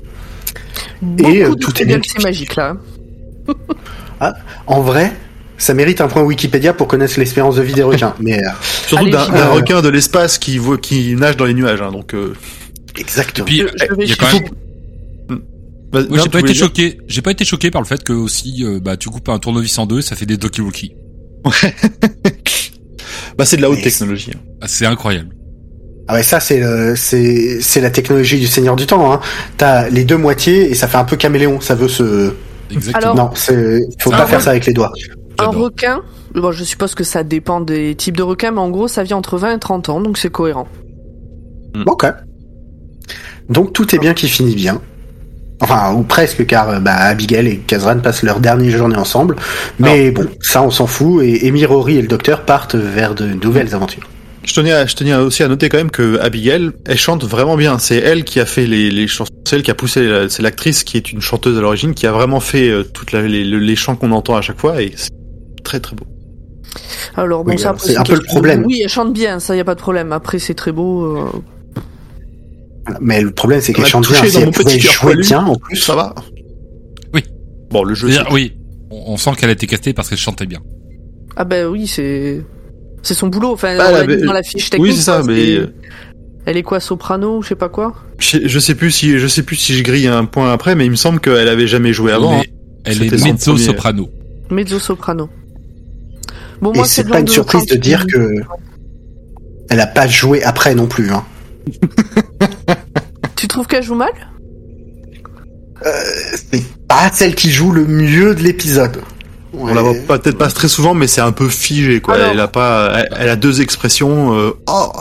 beaucoup euh, de tout est bien. c'est magique là. En vrai, Ça mérite un point Wikipédia pour connaître l'espérance de vie des requins. Mais euh, Surtout d'un requin de l'espace qui, qui nage dans les nuages. Hein, donc, euh, exactement. Puis, Je- je vais il y a quand chercher. même non, j'ai pas été choqué. J'ai pas été choqué par le fait que aussi, euh, bah, tu coupes un tournevis en deux, ça fait des Doki Woki. Bah, c'est de la haute Mais technologie. hein. Ah, C'est incroyable. Ah ouais, ça c'est le- c'est c'est la technologie du Seigneur du Temps. Hein. T'as les deux moitiés et ça fait un peu caméléon. Ça veut se. Exactement. Alors- non, c'est faut Ça pas faire ça avec les doigts. Un requin, bon, je suppose que ça dépend des types de requins, mais en gros, ça vit entre 20 et 30 ans, donc c'est cohérent. Ok. Donc tout est bien qui finit bien. Enfin, ou presque, car euh, bah, Abigail et Kazran passent leur dernière journée ensemble. Mais bon, ça on s'en fout. Et Amy, Rory et le docteur partent vers de nouvelles aventures. Je tenais, à, je tenais aussi à noter quand même que Abigail, elle chante vraiment bien. C'est elle qui a fait les, les chansons, c'est elle qui a poussé. la- C'est l'actrice qui est une chanteuse à l'origine, qui a vraiment fait euh, toutes les, les chants qu'on entend à chaque fois, et c'est très très beau. Alors, bon, Oui, ça, alors, après, c'est un peu le problème. Oui, elle chante bien, ça, y a pas de problème. Après, c'est très beau. euh. Mais le problème, c'est qu'elle chante bien. Si elle pouvait jouer bien, en plus. Ça va Oui. Bon, le jeu. C'est- oui, on, on sent qu'elle a été castée parce qu'elle chantait bien. Ah ben oui, c'est c'est son boulot. Enfin, Bah, on la- dans la fiche technique. Oui, c'est ça, mais Elle est quoi, soprano ou je sais pas quoi? Je, je sais plus si je sais plus si je grille un point après, mais il me semble qu'elle avait jamais joué avant. elle hein. est, elle est mezzo premier. soprano. Mezzo soprano. Bon, Et moi, c'est pas une surprise de dire que elle a pas joué après non plus. Hein. Tu trouves qu'elle joue mal C'est pas celle qui joue le mieux de l'épisode. On la voit pas- peut-être pas très souvent, mais c'est un peu figé, quoi. Alors- Elle a pas, elle, elle a deux expressions. euh, oh,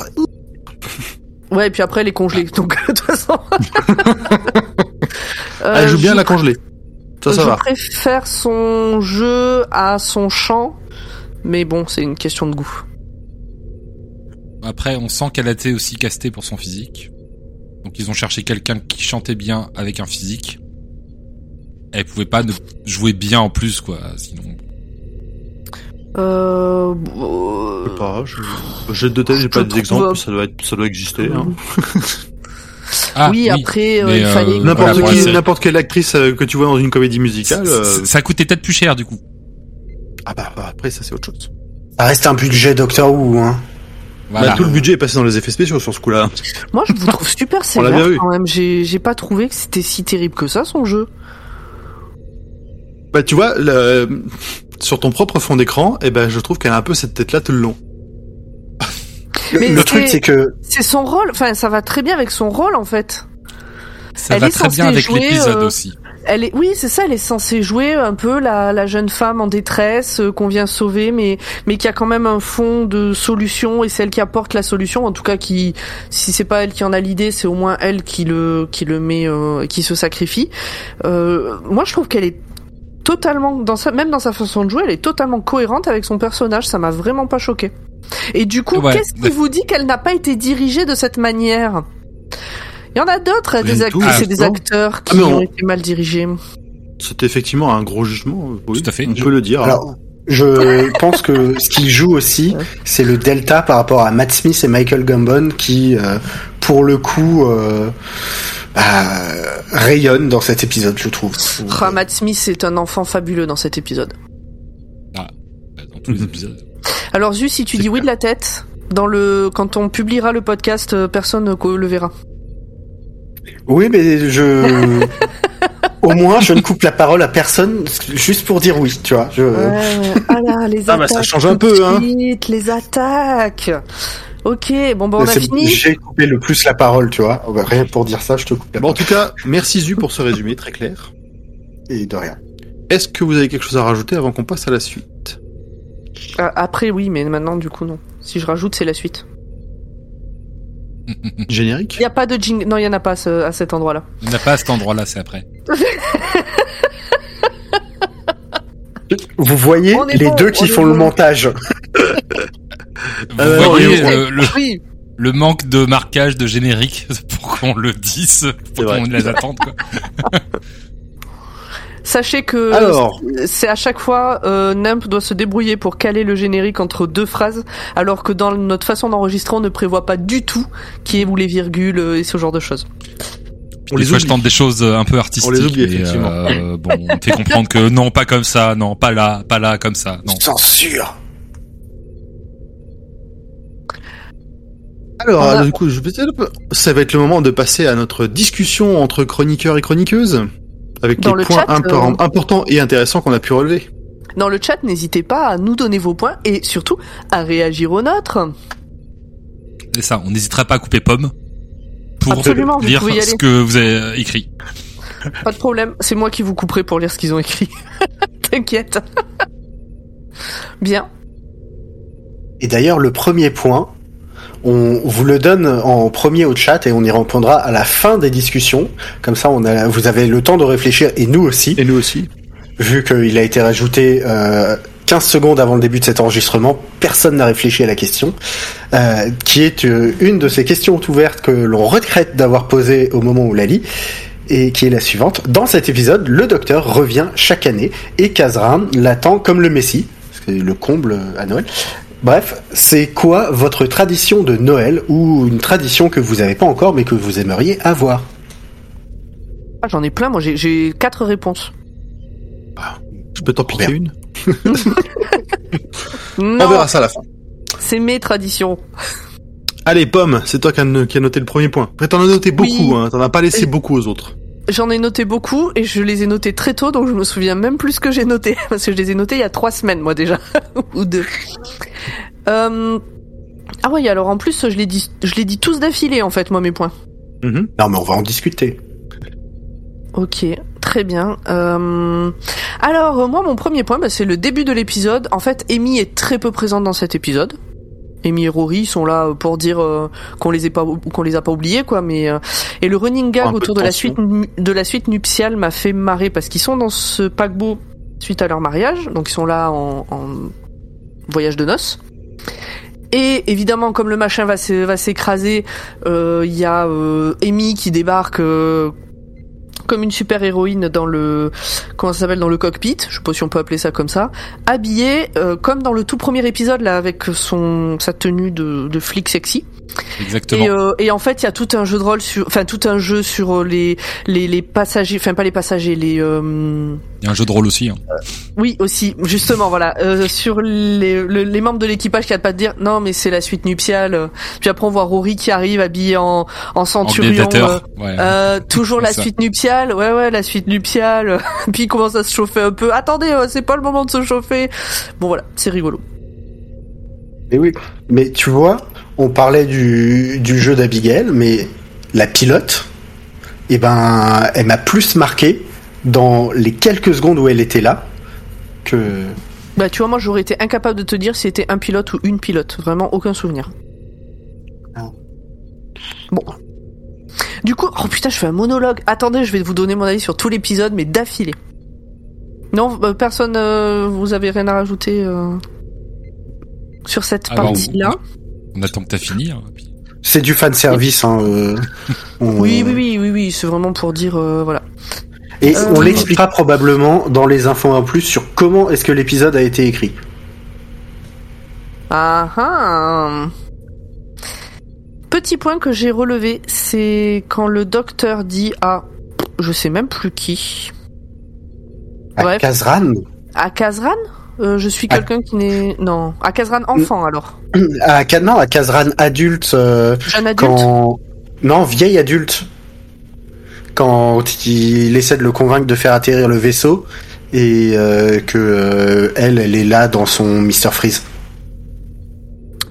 Ouais, et puis après, elle est congelée. Donc, de toute façon. Euh, elle joue bien la congelée. Ça, ça je va. préfère son jeu à son chant, mais bon, c'est une question de goût. Après, on sent qu'elle a été aussi castée pour son physique. Donc ils ont cherché quelqu'un qui chantait bien avec un physique. Elle pouvait pas ne jouer bien en plus, quoi. Sinon, Euh... Je sais pas, je, je de tête, j'ai pas d'exemple, ça doit être, ça doit exister. hein. ah, oui, après, euh, il euh, fallait. voilà, N'importe la qui, n'importe quelle actrice euh, que tu vois dans une comédie musicale. euh, ça, ça coûtait peut-être plus cher du coup. Ah bah, bah, après ça c'est autre chose. Ça reste un budget Doctor Who. Hein. Voilà. Bah, tout le budget est passé dans les effets spéciaux sur ce coup-là. Moi, je vous trouve super On l'a sévère bien vu. quand même. J'ai j'ai pas trouvé que c'était si terrible que ça, son jeu. Bah tu vois, le- sur ton propre fond d'écran, eh ben je trouve qu'elle a un peu cette tête-là tout le long. Le, Mais le c'est- truc, c'est que C'est son rôle. Enfin, ça va très bien avec son rôle, en fait. Ça Elle va est très bien avec l'épisode euh, aussi. Elle est, oui, c'est ça. Elle est censée jouer un peu la, la jeune femme en détresse euh, qu'on vient sauver, mais mais qui a quand même un fond de solution et celle qui apporte la solution. En tout cas, qui, si c'est pas elle qui en a l'idée, c'est au moins elle qui le qui le met, euh, qui se sacrifie. Euh, moi, je trouve qu'elle est totalement dans sa, même dans sa façon de jouer, elle est totalement cohérente avec son personnage. Ça m'a vraiment pas choqué. Et du coup, Ouais, qu'est-ce qui vous dit qu'elle n'a pas été dirigée de cette manière? Il y en a d'autres, des actrices et des justement. acteurs qui Ah, on- ont été mal dirigés. C'est effectivement un gros jugement. euh, oui, Tout à fait. On Je- peut le dire. Alors, je pense que ce qu'il joue aussi, c'est le delta par rapport à Matt Smith et Michael Gambon qui, euh, pour le coup, euh, bah, rayonnent dans cet épisode, je trouve. Ah, Matt Smith est un enfant fabuleux dans cet épisode. Dans tous les épisodes. Alors Zu, si tu dis oui de la tête, dans le quand on publiera le podcast, euh, personne ne le verra. Oui, mais je... Au moins, je ne coupe la parole à personne juste pour dire oui, tu vois. Je... Ah là, les Ah, attaques. bah, ça change un peu, hein. Les attaques. Ok, bon bah on a fini. J'ai coupé le plus la parole, tu vois. Oh, bah, Rien pour dire ça, je te coupe la Bon, en tout cas, merci Zu pour ce résumé très clair. Et de rien. Est-ce que vous avez quelque chose à rajouter avant qu'on passe à la suite? Ah, Après oui, mais maintenant du coup non. Si je rajoute, c'est la suite. Générique Il y a pas de jingle. Non, il y en a pas à ce- à cet endroit-là. Il n'y a pas à cet endroit-là, c'est après. Vous voyez les bon, deux qui font le montage. Vous Euh, voyez oui, le, le, Oui. le manque de marquage de générique pour qu'on le dise, pour qu'on les attende. Quoi. Sachez que Alors. c'est à chaque fois euh, Nump doit se débrouiller pour caler le générique entre deux phrases, alors que dans notre façon d'enregistrer, on ne prévoit pas du tout qui est où les virgules euh, et ce genre de choses. On les fois, je tente des choses euh, un peu artistiques. On les oublie, et, effectivement. euh, bon, on fait comprendre que non, pas comme ça, non, pas là, pas là, comme ça, non. Censure. Alors, a- du coup, je vais peut-être- ça va être le moment de passer à notre discussion entre chroniqueurs et chroniqueuses, avec Dans les le points chat, impor- euh, importants et intéressants qu'on a pu relever. Dans le chat, n'hésitez pas à nous donner vos points et surtout à réagir aux nôtres. C'est ça, on n'hésitera pas à couper pomme pour Absolument, lire ce que vous avez euh, écrit. Pas de problème, c'est moi qui vous couperai pour lire ce qu'ils ont écrit. T'inquiète. Bien. Et d'ailleurs, le premier point, on vous le donne en premier au chat et on y répondra à la fin des discussions. Comme ça, on a, vous avez le temps de réfléchir et nous aussi, Et nous aussi. vu qu'il a été rajouté euh, 15 secondes avant le début de cet enregistrement. Personne n'a réfléchi à la question, euh, qui est euh, une de ces questions ouvertes que l'on regrette d'avoir posées au moment où on la lit. Et qui est la suivante. Dans cet épisode, le docteur revient chaque année et Kazran l'attend comme le Messie. C'est le comble à Noël. Bref, c'est quoi votre tradition de Noël ou une tradition que vous n'avez pas encore mais que vous aimeriez avoir? Ah, J'en ai plein, moi j'ai- j'ai quatre réponses. Je peux t'en piquer une? Non, On verra ça à la fin. c'est mes traditions. Allez, Pomme, c'est toi qui as, qui as noté le premier point. Après, t'en as noté beaucoup, Oui. hein. T'en as pas laissé Et- beaucoup aux autres. J'en ai noté beaucoup et je les ai notés très tôt, donc je me souviens même plus ce que j'ai noté parce que je les ai notés il y a trois semaines, moi déjà ou deux. Euh... Ah oui, alors en plus je les dis, je les dis tous d'affilée en fait, moi mes points. Mhm. Non mais on va en discuter. Ok, très bien. Euh, Alors moi mon premier point, bah, c'est le début de l'épisode. En fait, Amy est très peu présente dans cet épisode. Amy et Rory sont là euh, pour dire euh, qu'on les ait pas qu'on les a pas oubliés quoi. Mais euh, et le running gag Un autour de de la suite de la suite nuptiale m'a fait marrer parce qu'ils sont dans ce paquebot suite à leur mariage. Donc ils sont là en, en voyage de noces. Et évidemment comme le machin va s'é- va s'écraser euh, il y a euh, Amy qui débarque euh, comme une super héroïne dans le comment ça s'appelle dans le cockpit, je sais pas si on peut appeler ça comme ça, habillée euh, comme dans le tout premier épisode là avec son sa tenue de, de flic sexy. Exactement. Et, euh, et en fait il y a tout un jeu de rôle sur, enfin tout un jeu sur euh, les les, les passagers, enfin pas les passagers, les euh, Il y a un jeu de rôle aussi. hein. oui aussi justement voilà euh, sur les, le- les membres de l'équipage qui a pas de dire non mais c'est la suite nuptiale. Puis après on voit Rory qui arrive habillé en en En centurion. euh, gladiateur. Ouais. euh, toujours la ça. suite nuptiale, ouais ouais la suite nuptiale. Puis il commence à se chauffer un peu. Attendez, euh, c'est pas le moment de se chauffer. Bon voilà, c'est rigolo. Mais oui. Mais tu vois, on parlait du, du jeu d'Abigail, mais la pilote, eh ben, elle m'a plus marqué dans les quelques secondes où elle était là que. Bah tu vois, moi j'aurais été incapable de te dire si c'était un pilote ou une pilote. Vraiment aucun souvenir. Ah. Bon. Du coup, oh putain, je fais un monologue. Attendez, je vais vous donner mon avis sur tout l'épisode, mais d'affilée. Non, euh, personne, euh, vous avez rien à rajouter euh, sur cette Alors, partie-là On attend que t'as fini. hein, puis- C'est du fan service. Hein, euh, on- Oui, oui, oui, oui, oui. C'est vraiment pour dire, euh, voilà. Et Euh, on l'expliquera probablement dans les infos en plus sur comment est-ce que l'épisode a été écrit. Ah ah. Petit point que j'ai relevé, c'est quand le docteur dit à, je sais même plus qui, À Bref. Kazran, à Kazran. Euh, je suis Ah. quelqu'un qui n'est non. À Kazran enfant alors. À non, à Kazran adulte, euh, jeune adulte quand non vieil adulte, quand il essaie de le convaincre de faire atterrir le vaisseau et euh, que euh, elle, elle est là dans son Mister Freeze.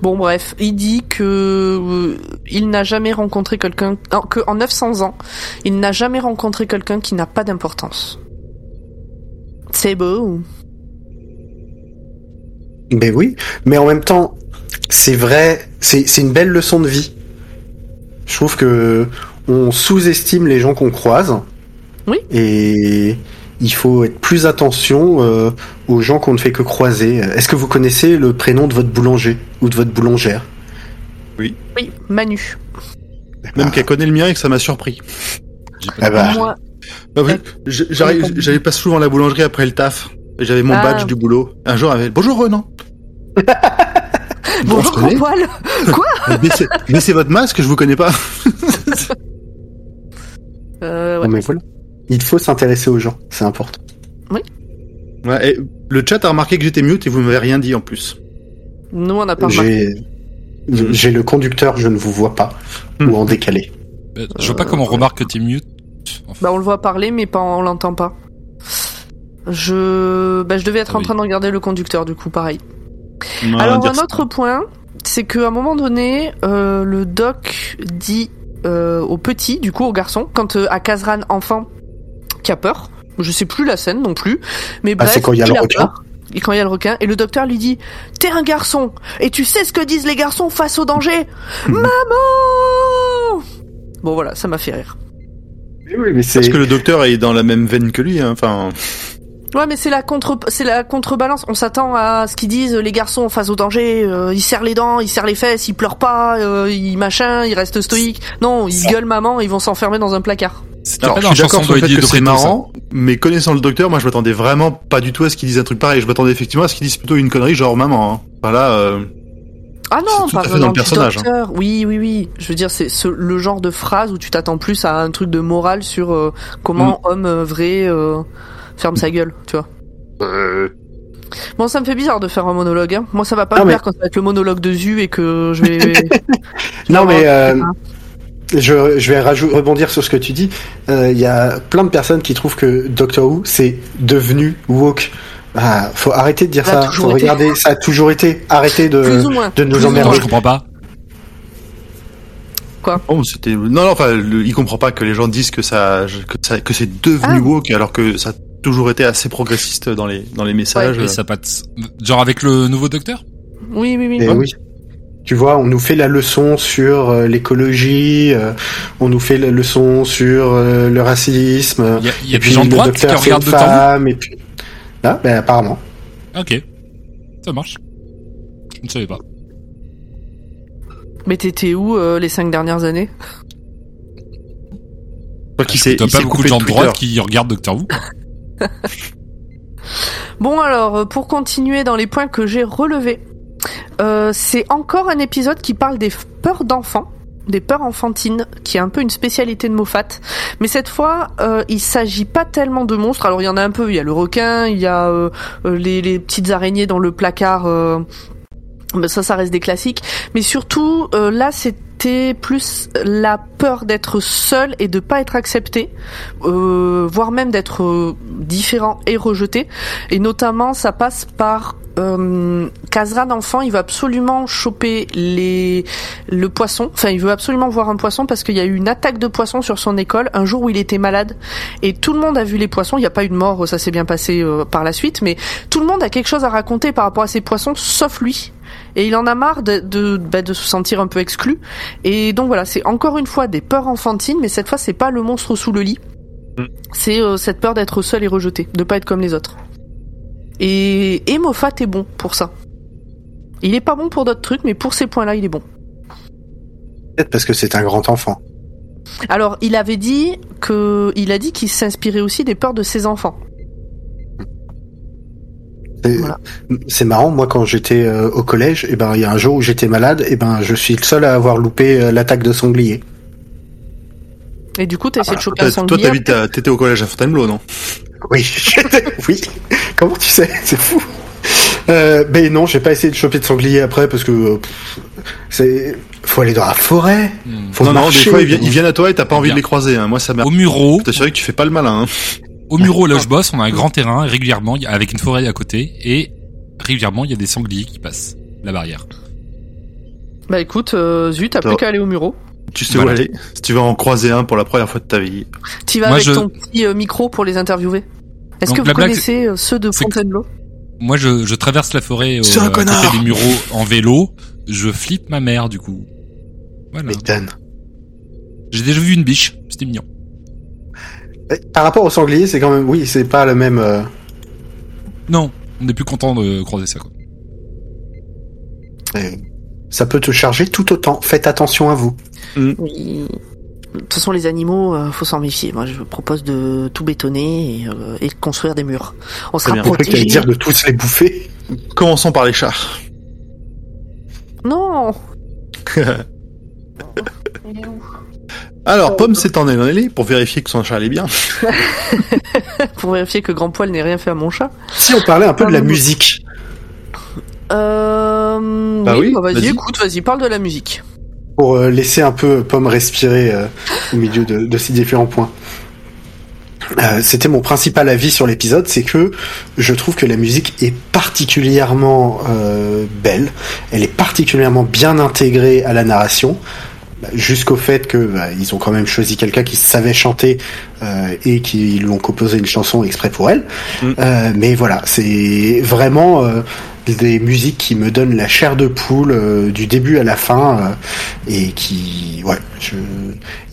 bon bref il dit que il n'a jamais rencontré quelqu'un que en 900 ans il n'a jamais rencontré quelqu'un qui n'a pas d'importance. C'est beau Ben oui, mais en même temps, c'est vrai, c'est c'est une belle leçon de vie. Je trouve que on sous-estime les gens qu'on croise. Oui. Et il faut être plus attention euh, aux gens qu'on ne fait que croiser. Est-ce que vous connaissez le prénom de votre boulanger ou de votre boulangère? Oui Manu Même qu'elle connaît le mien et que ça m'a surpris. Pas Ah bah. moi Bah oui, je- j'arrive- j'allais pas souvent à la boulangerie après le taf. J'avais mon Ah. badge du boulot. Un jour, elle avait Bonjour Renan. bonjour grand poil baissez, baissez votre masque, je vous connais pas. Euh, Non, ouais. mais voilà. Il faut s'intéresser aux gens, c'est important. Ouais, et le chat a remarqué que j'étais mute et vous m'avez rien dit en plus. Nous, on n'a pas remarqué. J'ai j'ai le conducteur, je ne vous vois pas, Hmm. ou en décalé. Euh, Je vois pas comment on remarque que t'es mute. Enfin, Bah, on le voit parler, mais pas, on l'entend pas. Je, bah, je devais être Ah en oui. train de regarder le conducteur, du coup, pareil. Alors, un ça. autre point, c'est qu'à un moment donné, euh, le doc dit euh, au petit, du coup, au garçon, quand euh, à Kazran enfant, qui a peur, je sais plus la scène non plus, mais Ah, bref, c'est quand il y a le requin peur. Et quand il y a le requin, et le docteur lui dit T'es un garçon, et tu sais ce que disent les garçons face au danger? Mhm. Maman Bon voilà, ça m'a fait rire. Oui, oui, mais c'est. Parce que le docteur est dans la même veine que lui, hein. enfin. Ouais, mais c'est la contre, c'est la contrebalance. On s'attend à ce qu'ils disent les garçons face au danger. euh, ils serrent les dents, ils serrent les fesses, ils pleurent pas, euh, ils machin, ils restent stoïques. Non, ils gueulent maman, ils vont s'enfermer dans un placard. Alors, pas je suis d'accord sur le fait que c'est marrant, mais connaissant le docteur, moi je m'attendais vraiment pas du tout à ce qu'il dise un truc pareil. Je m'attendais effectivement à ce qu'il dise plutôt une connerie genre maman. Hein. Enfin là, euh, Ah non, fait dans le personnage, hein. Oui, oui, oui. Je veux dire, c'est ce- le genre de phrase où tu t'attends plus à un truc de morale sur euh, comment Mm. homme euh, vrai euh, ferme sa gueule, tu vois. Bon, ça me fait bizarre de faire un monologue. Hein. Moi, ça va pas Non, me mais- plaire quand ça va être le monologue de Zu et que je vais. je Non, mais euh, je, je vais rebondir sur ce que tu dis. Euh, Il y a plein de personnes qui trouvent que Doctor Who c'est devenu woke. Ah, faut arrêter de dire Ça ça. Faut été. regarder. Ça a toujours été. Arrêtez de, Plus ou moins. de nous emmerder. Je comprends pas. oh, c'était non, non, enfin, le- il comprend pas que les gens disent que ça, que ça, que c'est devenu Ah. woke alors que ça toujours été assez progressiste dans les dans les messages. Et ça. Genre avec le nouveau docteur? Oui, oui, oui. Et oui. Tu vois, on nous fait la leçon sur euh, l'écologie, euh, on nous fait la leçon sur euh, le racisme. Il y a, y et a des gens de droite qui docteur, regardent de temps. femme, et puis... Là, ben, apparemment. Ok. Ça marche. Je ne savais pas. Mais t'étais où euh, les cinq dernières années? Toi qui il pas beaucoup de gens de droite qui regardent Doctor Who Bon alors, euh, pour continuer dans les points que j'ai relevés, euh, c'est encore un épisode qui parle des peurs d'enfants, des peurs enfantines, qui est un peu une spécialité de Moffat. Mais cette fois, euh, il s'agit pas tellement de monstres. Alors il y en a un peu, il y a le requin, il y a euh, les, les petites araignées dans le placard. ben ça, ça reste des classiques. Mais surtout, là, plus la peur d'être seul et de pas être accepté, euh, voire même d'être euh, différent et rejeté. Et notamment, ça passe par euh, Kazran enfant, il veut absolument choper les le poisson. Enfin, il veut absolument voir un poisson parce qu'il y a eu une attaque de poisson sur son école un jour où il était malade. Et tout le monde a vu les poissons. Il n'y a pas eu de mort, ça s'est bien passé euh, par la suite. Mais tout le monde a quelque chose à raconter par rapport à ces poissons, sauf lui. Et il en a marre de, de, bah, de se sentir un peu exclu. Et donc voilà, c'est encore une fois des peurs enfantines, mais cette fois c'est pas le monstre sous le lit. Mm. C'est euh, cette peur d'être seul et rejeté, de pas être comme les autres. Et, et Moffat est bon pour ça. Il est pas bon pour d'autres trucs, mais pour ces points-là, il est bon. Peut-être parce que c'est un grand enfant. Alors, il avait dit que, il a dit qu'il s'inspirait aussi des peurs de ses enfants. C'est Voilà. c'est marrant, moi quand j'étais euh, au collège, et ben il y a un jour où j'étais malade, et ben je suis le seul à avoir loupé euh, l'attaque de sanglier. Et du coup, t'as essayé de choper un Toi, toi, sanglier. t'habites à- t'étais au collège à Fontainebleau, non? Oui, oui. Comment tu sais? C'est fou. Euh, ben non, j'ai pas essayé de choper de sanglier après parce que euh, pff, c'est faut aller dans la forêt. Hmm. Faut Non, non, des marcher. fois ils viennent, à toi et t'as pas envie Bien. de les croiser. Hein. Moi, ça m'a. Au Muro, t'assure que tu fais pas le malin. Hein. Au Muro là où je bosse, on a un grand terrain régulièrement avec une forêt à côté et régulièrement il y a des sangliers qui passent la barrière. Bah écoute, euh, zut, t'as plus qu'à aller au Muro. Tu sais Voilà. où aller. Si tu veux en croiser un pour la première fois de ta vie. Tu vas Moi, avec je- ton petit euh, micro pour les interviewer. Est-ce que vous blague, connaissez euh, ceux de Fontainebleau? Moi je, je traverse la forêt au, à côté des Mureaux en vélo, je flippe ma mère du coup. Voilà. J'ai déjà vu une biche, c'était mignon. Par rapport au sanglier, c'est quand même oui, c'est pas le même. euh, Non, on est plus content de croiser ça quoi. euh, ça peut te charger tout autant. Faites attention à vous. Oui. De toute façon, les animaux, euh, faut s'en méfier. Moi, je propose de tout bétonner et, euh, et de construire des murs. On sera bien. J'ai cru que t'allais protégé. dire de tous les bouffer? Commençons par les chats. Non. Alors, Pomme s'est en allée pour vérifier que son chat allait bien. Pour vérifier que Grand Poil n'ait rien fait à mon chat. Si on parlait un peu de la Ah, musique. Euh... Bah oui, bah vas-y, écoute, vas-y, parle de la musique. pour euh, laisser un peu Pomme respirer euh, au milieu de, de ces différents points. Euh, C'était mon principal avis sur l'épisode, c'est que je trouve que la musique est particulièrement euh, belle, elle est particulièrement bien intégrée à la narration, bah, jusqu'au fait que bah, ils ont quand même choisi quelqu'un qui savait chanter euh, et qui lui ont composé une chanson exprès pour elle. Mm. Euh, mais voilà, c'est vraiment euh, des musiques qui me donnent la chair de poule euh, du début à la fin euh, et qui ouais je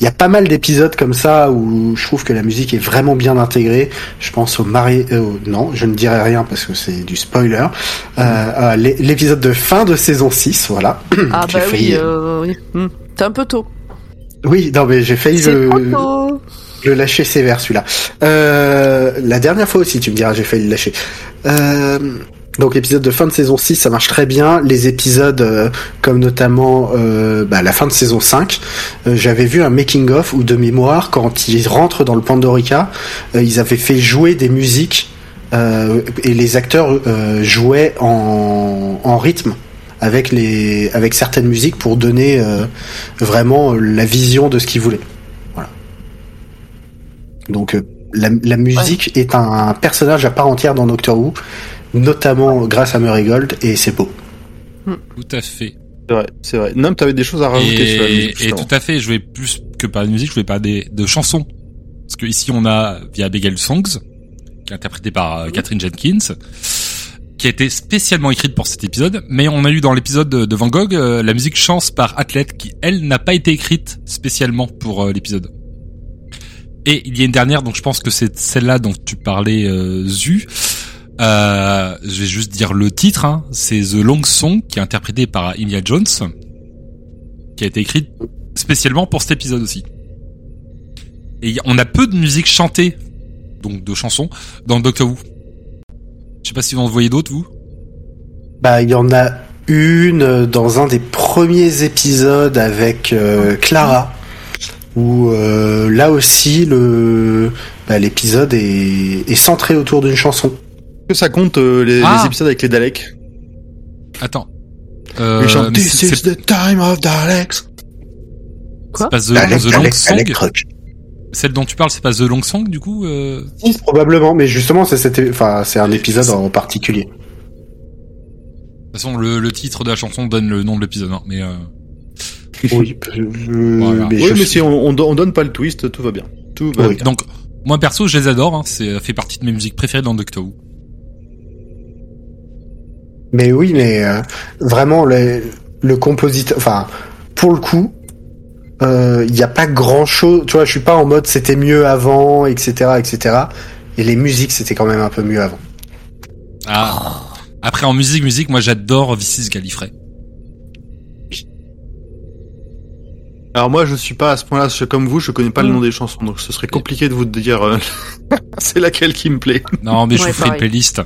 il y a pas mal d'épisodes comme ça où je trouve que la musique est vraiment bien intégrée je pense au mari euh, non je ne dirai rien parce que c'est du spoiler euh, l'épisode de fin de saison 6 voilà Ah bah oui, euh, oui. Hmm. Un peu tôt. oui non mais j'ai failli le, lâcher sévère celui-là. Euh, la dernière fois aussi, tu me diras, j'ai failli le lâcher. Euh, donc épisode de fin de saison 6, ça marche très bien. Les épisodes euh, comme notamment euh, bah, la fin de saison 5, euh, j'avais vu un making of ou de mémoire quand ils rentrent dans le Pandorica, ils avaient fait jouer des musiques et les acteurs jouaient en, en rythme avec les avec certaines musiques pour donner euh, vraiment euh, la vision de ce qu'ils voulaient. Voilà. Donc euh, la, la musique est un, personnage à part entière dans Doctor Who, notamment grâce à Murray Gold et c'est beau. Tout à fait. C'est vrai, c'est vrai. Nam, t'avais des choses à rajouter sur la musique. Et, et tout à fait, je voulais plus que parler de musique, je voulais parler de chansons. Parce que ici on a via Abigail Songs, qui est interprétée par euh, Catherine Jenkins, qui a été spécialement écrite pour cet épisode, mais on a eu dans l'épisode de, Van Gogh euh, la musique Chance par Athlète, qui elle n'a pas été écrite spécialement pour euh, l'épisode. Et il y a une dernière, donc je pense que c'est celle-là dont tu parlais, euh, Zu. Euh, je vais juste dire le titre, hein. c'est The Long Song, qui est interprété par Ilia Jones, qui a été écrite spécialement pour cet épisode aussi. Et on a peu de musique chantée, donc de chansons, dans Doctor Who. Je sais pas si vous en voyez d'autres, vous. Bah il y en a une euh, dans un des premiers épisodes avec euh, Clara, où euh, là aussi le bah, l'épisode est, est centré autour d'une chanson. Est-ce que ça compte euh, les, Ah. les épisodes avec les Daleks? Attends. Euh, Ils chantent mais This c'est is the time of Daleks. pas The, Dalek, The Long Dalek, Song. Dalek. Celle dont tu parles, c'est pas The Long Song, du coup. Euh... Si, probablement, mais justement c'est enfin c'est un épisode en particulier. De toute façon, le, le titre de la chanson donne le nom de l'épisode, hein, mais. Euh... Oui, je- Voilà. mais Oui, si on, on, don- on donne pas le twist, tout va bien. Tout va Oui. bien. Donc, moi perso, je les adore. Hein, c'est ça fait partie de mes musiques préférées dans Doctor Who. Mais oui, mais euh, vraiment le, le compositeur, enfin pour le coup, euh, il n'y a pas grand chose. Tu vois, je suis pas en mode c'était mieux avant, etc., etc. Et les musiques c'était quand même un peu mieux avant. Ah. Après, en musique, musique, moi j'adore Vicis Gallifrey. Alors moi, je suis pas à ce point-là, je- comme vous, je connais pas le Mm. nom des chansons, donc ce serait compliqué de vous dire euh, c'est laquelle qui me plaît. Non, mais je Ouais, vous ferai une playlist.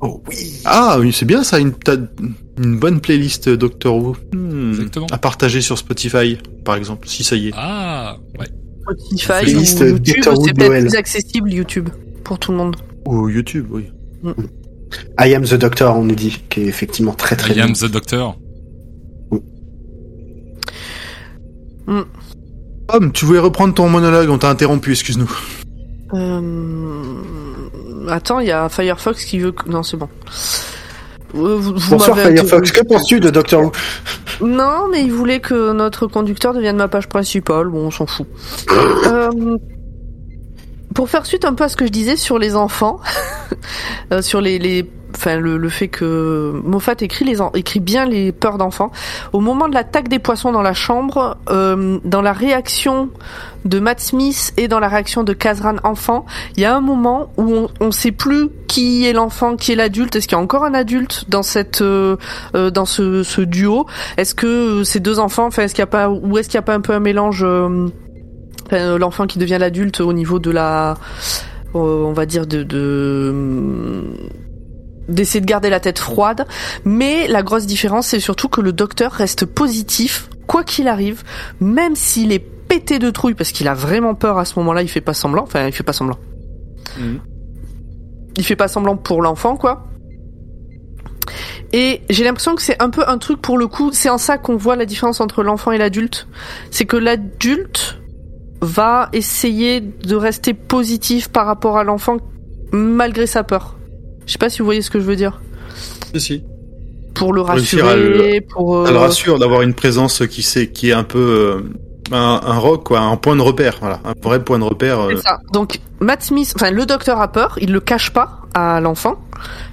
Oh oui. Ah, oui, c'est bien ça, une, bonne playlist euh, Doctor Who. Hmm. Exactement. À partager sur Spotify, par exemple, si ça y est. Ah, ouais. Spotify Playlist ou YouTube, Doctor Who c'est peut-être plus accessible YouTube pour tout le monde. Ou YouTube, oui. I am the Doctor, on nous dit, qui est effectivement très très I bien. am the Doctor. Homme, tu voulais reprendre ton monologue, on t'a interrompu, excuse-nous. Euh... Attends, il y a Firefox qui veut. Non, c'est bon. Euh, vous- vous Bonsoir Firefox, que penses-tu de Doctor Who Non, mais il voulait que notre conducteur devienne ma page principale. Bon, on s'en fout. Euh, pour faire suite un peu à ce que je disais sur les enfants, euh, sur les, les, enfin le, le fait que Moffat écrit les écrit bien les peurs d'enfants. Au moment de l'attaque des poissons dans la chambre, euh, dans la réaction de Matt Smith et dans la réaction de Kazran enfant, il y a un moment où on, on sait plus qui est l'enfant, qui est l'adulte. Est-ce qu'il y a encore un adulte dans cette euh, euh, dans ce, ce duo? Est-ce que euh, ces deux enfants, enfin, est-ce qu'il y a pas ou est-ce qu'il y a pas un peu un mélange euh, euh, l'enfant qui devient l'adulte au niveau de la on va dire de, de d'essayer de garder la tête froide. Mais la grosse différence, c'est surtout que le docteur reste positif, quoi qu'il arrive, même s'il est pété de trouille, parce qu'il a vraiment peur à ce moment-là, il fait pas semblant. Enfin, il fait pas semblant. Mhm. Il fait pas semblant pour l'enfant, quoi. Et j'ai l'impression que c'est un peu un truc pour le coup, c'est en ça qu'on voit la différence entre l'enfant et l'adulte. C'est que l'adulte va essayer de rester positif par rapport à l'enfant malgré sa peur. Je sais pas si vous voyez ce que je veux dire. Si, si. Pour le rassurer, pour... euh, Ça le rassure d'avoir une présence qui sait, qui est un peu euh, un, un rock, quoi, un point de repère, voilà, un vrai point de repère. euh, C'est ça. Donc Matt Smith, enfin le docteur a peur, il le cache pas à l'enfant,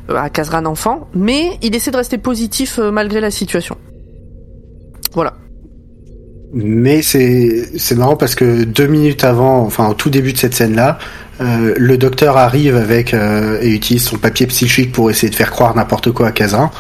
euh, à Kazran enfant, mais il essaie de rester positif euh, malgré la situation. Voilà. Mais c'est c'est marrant parce que deux minutes avant, enfin au tout début de cette scène-là, euh, le docteur arrive avec euh, et utilise son papier psychique pour essayer de faire croire n'importe quoi à Kazan.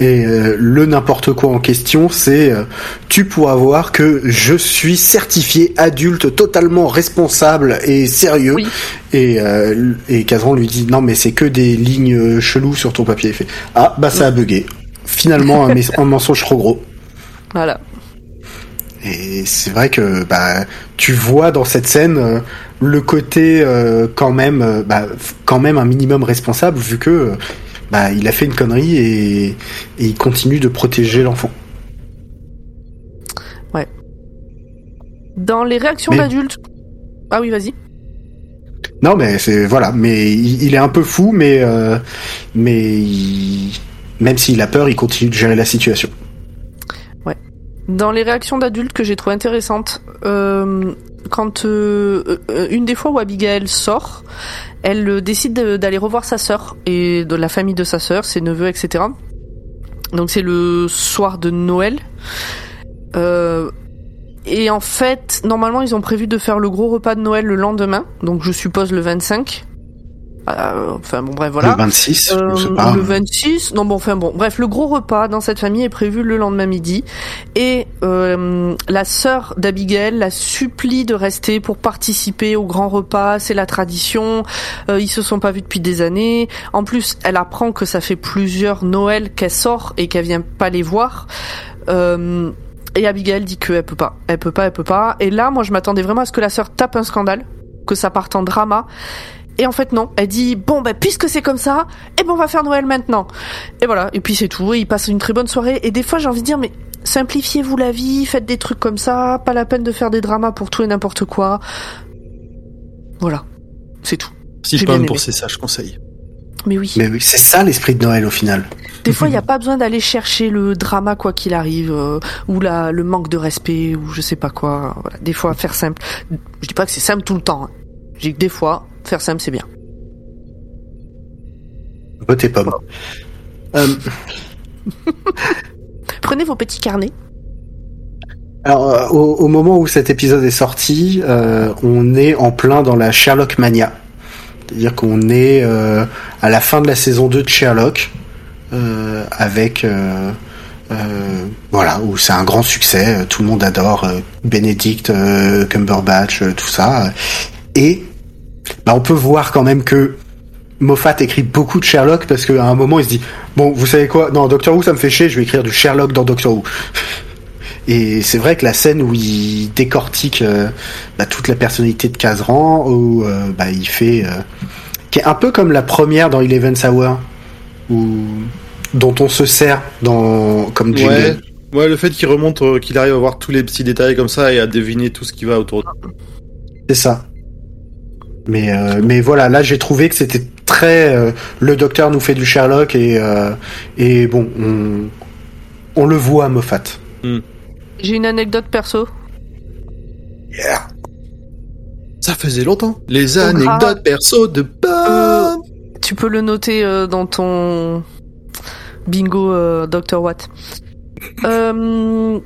Et euh, le n'importe quoi en question, c'est euh, tu pourras voir que je suis certifié adulte, totalement responsable et sérieux. Oui. Et euh, et Kazan lui dit non mais c'est que des lignes cheloues sur ton papier. Il fait ah bah ça a bugué. Finalement un mensonge trop gros. Voilà. Et c'est vrai que bah, tu vois dans cette scène euh, le côté euh, quand même, euh, bah, quand même un minimum responsable vu que bah, il a fait une connerie et, et il continue de protéger l'enfant. Dans les réactions Mais- d'adultes. Ah oui, vas-y. Non mais c'est voilà, mais il, il est un peu fou, mais euh, mais il- même s'il a peur, il continue de gérer la situation. Dans les réactions d'adultes que j'ai trouvé intéressantes, euh, quand euh, euh, une des fois où Abigail sort, elle euh, décide de- d'aller revoir sa sœur et de la famille de sa sœur, ses neveux, etc. Donc c'est le soir de Noël. Euh, et en fait, normalement, ils ont prévu de faire le gros repas de Noël le lendemain, donc je suppose le 25. Euh, enfin bon, bref, voilà. Le 26, Euh, le 26, non bon, enfin bon, bref, le gros repas dans cette famille est prévu le lendemain midi, et euh, la sœur d'Abigail la supplie de rester pour participer au grand repas, c'est la tradition, euh, ils se sont pas vus depuis des années, en plus elle apprend que ça fait plusieurs Noël qu'elle sort et qu'elle vient pas les voir, euh, et Abigail dit qu'elle peut pas, elle peut pas, elle peut pas, et là moi je m'attendais vraiment à ce que la sœur tape un scandale, que ça parte en drama, et en fait non, elle dit bon ben puisque c'est comme ça, eh ben on va faire Noël maintenant. Et voilà, et puis c'est tout, et ils passent une très bonne soirée et des fois j'ai envie de dire mais simplifiez-vous la vie, faites des trucs comme ça, pas la peine de faire des dramas pour tout et n'importe quoi. Voilà. C'est tout. Si J'ai pas bien pour aimé. ces sages conseils. Mais oui. Mais oui, c'est ça l'esprit de Noël au final. Des fois, il n'y a pas besoin d'aller chercher le drama quoi qu'il arrive, euh, ou la, le manque de respect, ou je sais pas quoi. Voilà. Des fois, faire simple. Je dis pas que c'est simple tout le temps. hein. Je dis que des fois, faire simple, c'est bien. Votez pomme. Euh, Prenez vos petits carnets. Alors, euh, au, au moment où cet épisode est sorti, euh, on est en plein dans la Sherlock mania. C'est-à-dire qu'on est euh, à la fin de la saison 2 de Sherlock, euh, avec... euh, euh, voilà, où c'est un grand succès, tout le monde adore euh, Benedict euh, Cumberbatch, euh, tout ça. Et bah, on peut voir quand même que Moffat écrit beaucoup de Sherlock parce qu'à un moment il se dit bon vous savez quoi? Non Doctor Who ça me fait chier je vais écrire du Sherlock dans Doctor Who et c'est vrai que la scène où il décortique euh, bah, toute la personnalité de Kazran où euh, bah, il fait euh, qui est un peu comme la première dans Eleven Hour où dont on se sert dans comme Ouais. Ouais, le fait qu'il remonte, euh, qu'il arrive à voir tous les petits détails comme ça et à deviner tout ce qui va autour de C'est ça. Mais euh, mais voilà, là j'ai trouvé que c'était très euh, le docteur nous fait du Sherlock et euh, et bon on on le voit Moffat. J'ai une anecdote perso. Yeah. Ça faisait longtemps. Les Oh, grave. anecdotes perso de Bob. Tu peux le noter euh, dans ton bingo euh, Dr. Watt. Euh,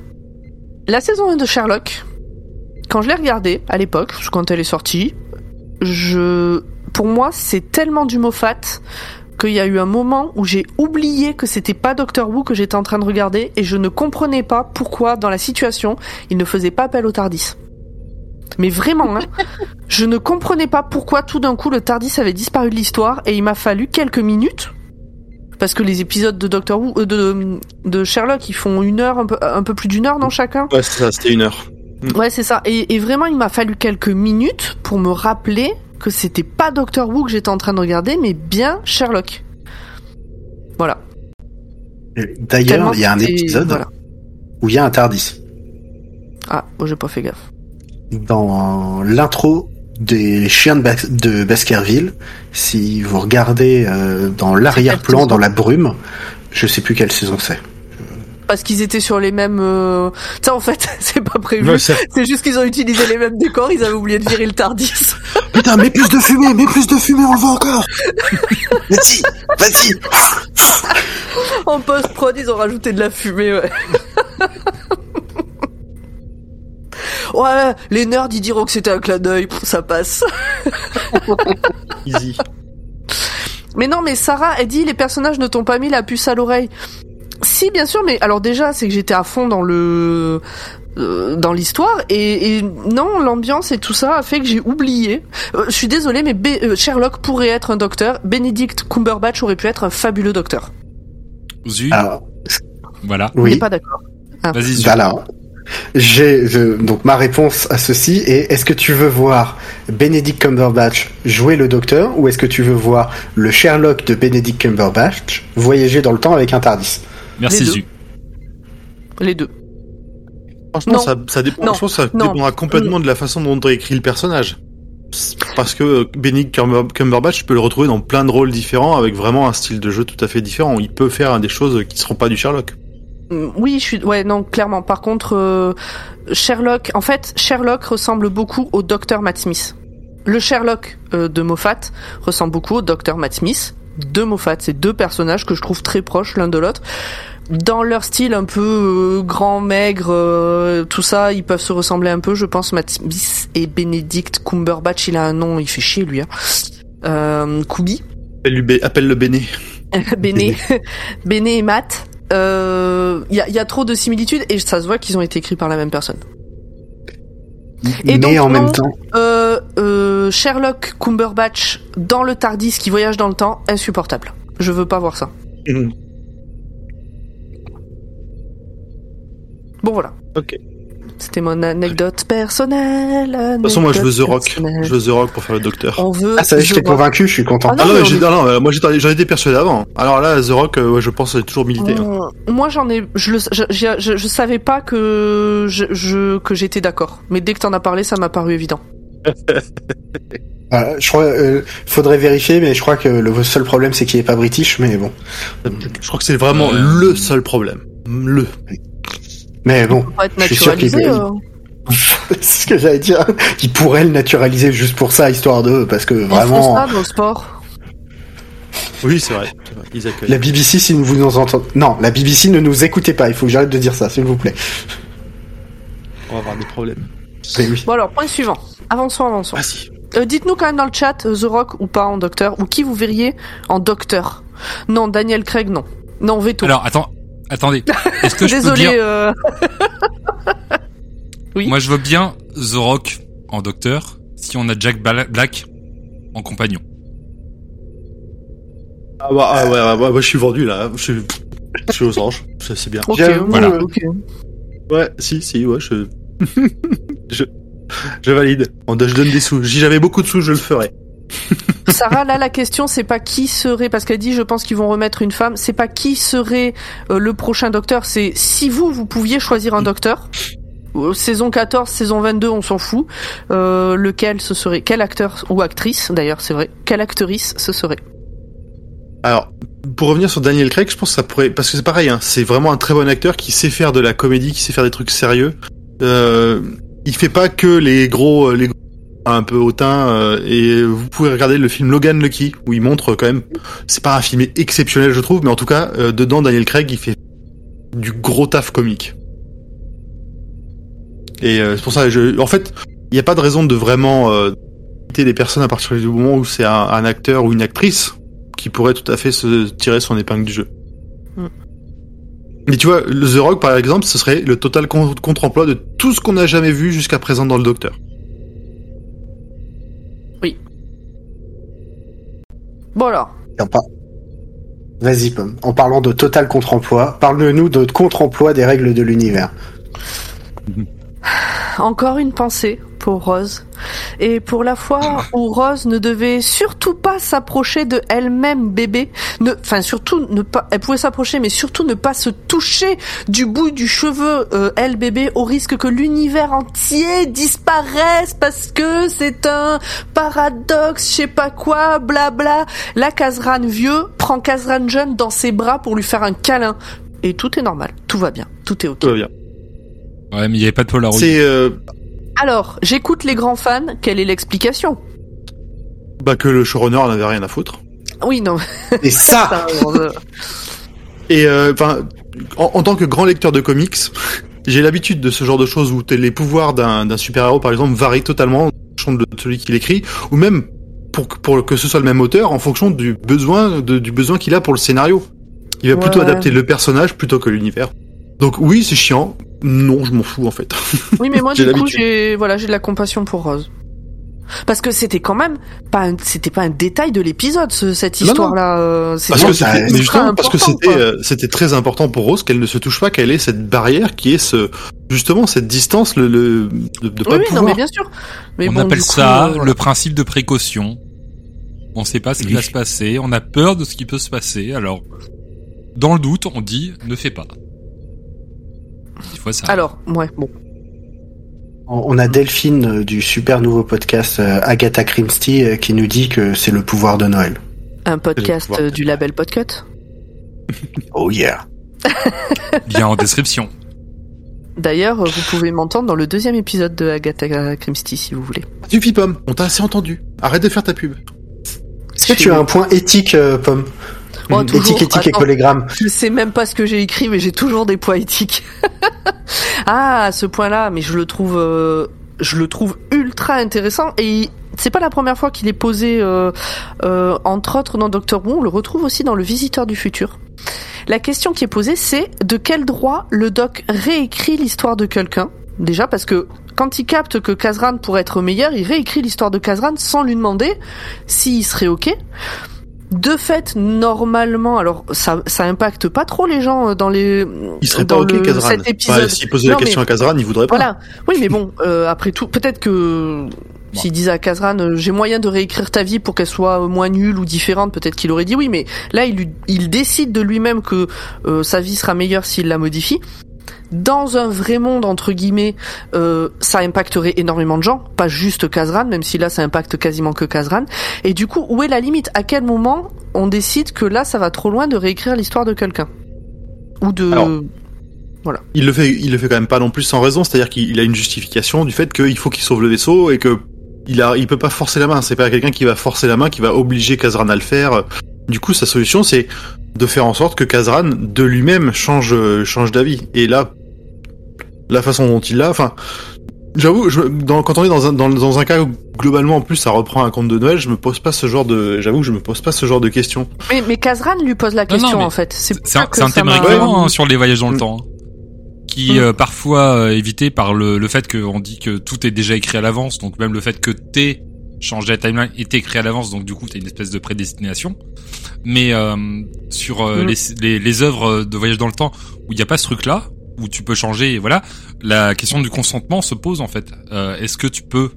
la saison 1 de Sherlock, quand je l'ai regardée à l'époque, quand elle est sortie, je, pour moi, c'est tellement du Moffat qu'il y a eu un moment où j'ai oublié que c'était pas Doctor Who que j'étais en train de regarder et je ne comprenais pas pourquoi, dans la situation, il ne faisait pas appel au Tardis. Mais vraiment, hein, je ne comprenais pas pourquoi tout d'un coup le Tardis avait disparu de l'histoire et il m'a fallu quelques minutes Parce que les épisodes de Doctor Who, euh, de, de Sherlock, ils font une heure, un peu, un peu plus d'une heure dans chacun. Ouais, c'est ça, c'était une heure. Ouais, c'est ça. Et, et vraiment, il m'a fallu quelques minutes pour me rappeler que c'était pas Doctor Who que j'étais en train de regarder, mais bien Sherlock. Voilà. D'ailleurs, il y a un épisode voilà. où il y a un Tardis. Ah, moi j'ai pas fait gaffe. Dans l'intro des chiens de, Bas- de Baskerville, si vous regardez euh, dans l'arrière-plan, dans la brume, je sais plus quelle saison c'est. Parce qu'ils étaient sur les mêmes. Euh... Ça, en fait, c'est pas prévu. Ouais, c'est- juste qu'ils ont utilisé les mêmes décors. Ils avaient oublié de virer le Tardis. Putain, mets plus de fumée, mets plus de fumée, on le voit encore Vas-y, vas-y en post prod, ils ont rajouté de la fumée. Ouais. ouais, les nerds ils diront que c'était un clin d'œil. Ça passe. Easy. Mais non, mais Sarah, elle dit les personnages ne t'ont pas mis la puce à l'oreille. Si, bien sûr, mais alors déjà, c'est que j'étais à fond dans le euh, dans l'histoire et, et non, l'ambiance et tout ça a fait que j'ai oublié. Euh, je suis désolée, mais Be- euh, Sherlock pourrait être un docteur. Benedict Cumberbatch aurait pu être un fabuleux docteur. Zu, Alors, voilà. Oui, n'est pas d'accord. Vas-y, Zu. voilà. J'ai je- donc ma réponse à ceci est est-ce que tu veux voir Benedict Cumberbatch jouer le docteur ou est-ce que tu veux voir le Sherlock de Benedict Cumberbatch voyager dans le temps avec un Tardis? Merci, Les deux. Zu. Les deux. Franchement, Non. ça, ça dépend. Non. Je ça Non. dépendra complètement de la façon dont as écrit le personnage. Parce que Benedict Cumber- Cumberbatch, tu peux le retrouver dans plein de rôles différents, avec vraiment un style de jeu tout à fait différent. Il peut faire des choses qui seront pas du Sherlock. Mm, Oui, je suis. Ouais, non, clairement. Par contre, euh, Sherlock. En fait, Sherlock ressemble beaucoup au docteur Matt Smith. Le Sherlock euh, de Moffat ressemble beaucoup au docteur Matt Smith de Moffat. C'est deux personnages que je trouve très proches l'un de l'autre. Dans leur style un peu euh, grand, maigre, euh, tout ça, ils peuvent se ressembler un peu. Je pense Matt Smith et Benedict Cumberbatch, il a un nom, il fait chier lui. Hein. Euh, Kubi. Bé- Appelle-le Béné. Béné, Béné et Matt, il euh, y, a, y a trop de similitudes et ça se voit qu'ils ont été écrits par la même personne. Et Mais donc, en non, même temps, Euh, euh, Sherlock Cumberbatch dans le Tardis qui voyage dans le temps, insupportable. Je veux pas voir ça. Mhm. Bon voilà, Ok. C'était mon anecdote personnelle. De toute façon, moi, je veux The Rock. Je veux The Rock pour faire le docteur. On veut. ah ça y est, je t'ai convaincu, je suis content. Ah Ah non, non, mais mais est- non, non, moi j'en étais persuadé avant. Alors là, The Rock, euh, ouais, je pense, j'ai toujours milité. hein. Euh, Moi, j'en ai, je, le, je, je, je- je savais pas que je, je- que j'étais d'accord. Mais dès que t'en as parlé, ça m'a paru évident. Euh, je crois, euh, faudrait vérifier, mais je crois que le seul problème c'est qu'il est pas british, mais bon. Je crois que c'est vraiment le seul problème. Le. Mais bon, être Je suis sûr qu'il euh, c'est ce que j'allais dire. Ils pourraient le naturaliser juste pour ça, histoire de, parce que ils font vraiment, ça dans le sport. Oui, c'est vrai. Ils accueillent. la BBC, si vous nous entendez, non, la BBC ne nous écoutez pas. Il faut que j'arrête de dire ça, s'il vous plaît. On va avoir des problèmes. Mais oui. Bon alors, point suivant. Avançons, avançons. Ah si. Euh, Dites-nous quand même dans le chat, euh, The Rock ou pas en docteur, ou qui vous verriez en docteur? Non, Daniel Craig, non. Non, veto. Alors, attends, attendez. Est-ce que je peux Désolé. bien euh, oui. Moi, je veux bien The Rock en docteur si on a Jack Bla- Black en compagnon. Ah, bah, ah ouais, ouais, ouais, ouais, je suis vendu là. Je suis, je suis aux anges. Ça, C'est bien. Voilà. euh, ok. Ouais, si, si, ouais, je. je. Je valide. On- Je donne des sous. Si j'avais beaucoup de sous, je le ferais. Sarah, là, la question, c'est pas qui serait, parce qu'elle dit, je pense qu'ils vont remettre une femme, c'est pas qui serait euh, le prochain docteur, c'est si vous, vous pouviez choisir un docteur. Euh, Saison 14, saison 22, on s'en fout. Euh, lequel ce serait Quel acteur ou actrice, d'ailleurs, c'est vrai. Quelle actrice ce serait? Alors, pour revenir sur Daniel Craig, je pense que ça pourrait, parce que c'est pareil, hein, c'est vraiment un très bon acteur qui sait faire de la comédie, qui sait faire des trucs sérieux. Euh, il fait pas que les gros, les gros un peu hautains. euh, et vous pouvez regarder le film Logan Lucky où il montre quand même. C'est pas un film exceptionnel, je trouve, mais en tout cas, euh, dedans Daniel Craig, il fait du gros taf comique. Et euh, c'est pour ça, je, en fait, il n'y a pas de raison de vraiment euh, limiter des personnes à partir du moment où c'est un, un acteur ou une actrice qui pourrait tout à fait se tirer son épingle du jeu. Mm. Mais tu vois, le The Rock par exemple, ce serait le total con- contre-emploi de tout ce qu'on n'a jamais vu jusqu'à présent dans le Docteur. Bon alors, pas- Vas-y, Pomme. En parlant de total contre-emploi, parle-nous de contre-emploi des règles de l'univers. Encore une pensée pour Rose. Et pour la fois où Rose ne devait surtout pas s'approcher de elle-même bébé, ne, enfin surtout ne pas, elle pouvait s'approcher, mais surtout ne pas se toucher du bout du cheveu euh, elle bébé au risque que l'univers entier disparaisse parce que c'est un paradoxe, je sais pas quoi, blabla. La Kazran vieux prend Kazran jeune dans ses bras pour lui faire un câlin. Et tout est normal, tout va bien, tout est ok. Tout va bien. Ouais, mais il y avait pas de Polaroid. C'est euh, Alors, j'écoute les grands fans, quelle est l'explication? bah, que le showrunner n'avait rien à foutre. Oui, non. Et ça, Et euh, enfin, en, en tant que grand lecteur de comics, j'ai l'habitude de ce genre de choses où les pouvoirs d'un d'un super-héros, par exemple, varient totalement en fonction de celui qui l'écrit, ou même pour, que- pour que ce soit le même auteur, en fonction du besoin de- du besoin qu'il a pour le scénario. Il va plutôt adapter le personnage plutôt que l'univers. Donc oui, c'est chiant. Non, je m'en fous en fait. Oui, mais moi, J'ai du coup, j'ai, voilà, j'ai de la compassion pour Rose. Parce que c'était quand même pas un, c'était pas un détail de l'épisode, ce- cette Non, non. histoire-là. euh, Parce c'était que ça justement, parce que c'était, euh, c'était très important pour Rose qu'elle ne se touche pas, qu'elle ait cette barrière qui est ce, justement, cette distance, le, le de, de pas Oui, oui, pouvoir. non, mais bien sûr. Mais on bon, appelle coup, ça euh, voilà. le principe de précaution. On sait pas ce qui Oui. va se passer, on a peur de ce qui peut se passer, alors dans le doute, on dit ne fais pas. Des fois, ça. Alors, ouais, bon. on a Delphine euh, du super nouveau podcast euh, Agatha Christie euh, qui nous dit que c'est le pouvoir de Noël. Un podcast du label Podcut. Oh yeah. Bien en description. D'ailleurs, vous pouvez m'entendre dans le deuxième épisode de Agatha Christie, si vous voulez. Suffit, Pomme. On t'a assez entendu. Arrête de faire ta pub. Est-ce que tu as un point éthique, euh, Pomme? Oh, toujours. Éthique, éthique et collégramme. Je sais même pas ce que j'ai écrit, mais j'ai toujours des points éthiques. ah, à ce point-là, mais je le trouve, euh, je le trouve ultra intéressant et c'est pas la première fois qu'il est posé, euh, euh, entre autres dans Doctor Who, on le retrouve aussi dans Le Visiteur du futur. La question qui est posée, c'est de quel droit le Doc réécrit l'histoire de quelqu'un? Déjà parce que quand il capte que Kazran pourrait être meilleur, il réécrit l'histoire de Kazran sans lui demander s'il serait ok. De fait, normalement, alors ça, ça impacte pas trop les gens euh, dans les. Il serait dans pas ok, Kazran. Cet épisode. Ouais, S'il posait la Non, question mais- à Kazran, il voudrait pas. Voilà. Oui, mais bon, euh, après tout, peut-être que s'il disait à Kazran, euh, j'ai moyen de réécrire ta vie pour qu'elle soit euh, moins nulle ou différente, peut-être qu'il aurait dit oui. Mais là, il, lui- il décide de lui-même que euh, sa vie sera meilleure s'il la modifie. Dans un vrai monde entre guillemets, euh, ça impacterait énormément de gens, pas juste Kazran, même si là ça impacte quasiment que Kazran. Et du coup, où est la limite? À quel moment on décide que là ça va trop loin de réécrire l'histoire de quelqu'un? Ou de Alors, Il le fait, il le fait quand même pas non plus sans raison. C'est-à-dire qu'il a une justification du fait qu'il faut qu'il sauve le vaisseau et que il a, il peut pas forcer la main. C'est pas quelqu'un qui va forcer la main, qui va obliger Kazran à le faire. Du coup, sa solution, c'est de faire en sorte que Kazran, de lui-même, change, change d'avis. Et là, la façon dont il l'a, enfin, j'avoue, je, dans, quand on est dans un, dans, dans un cas où, globalement, en plus, ça reprend un conte de Noël, je me pose pas ce genre de, j'avoue, que je me pose pas ce genre de questions. Mais, mais Kazran lui pose la Non, non, question mais en fait. C'est un, que c'est un thème récurrent hein, sur les voyages dans le temps, hein, qui Mm. euh, parfois euh, évité par le, le fait qu'on dit que tout est déjà écrit à l'avance, donc même le fait que T change la timeline est écrit à l'avance, donc du coup t'as une espèce de prédestination. Mais euh, sur euh, Mm. les, les, les œuvres de voyage dans le temps où il n'y a pas ce truc-là, où tu peux changer, et voilà, la question du consentement se pose en fait. Euh, Est-ce que tu peux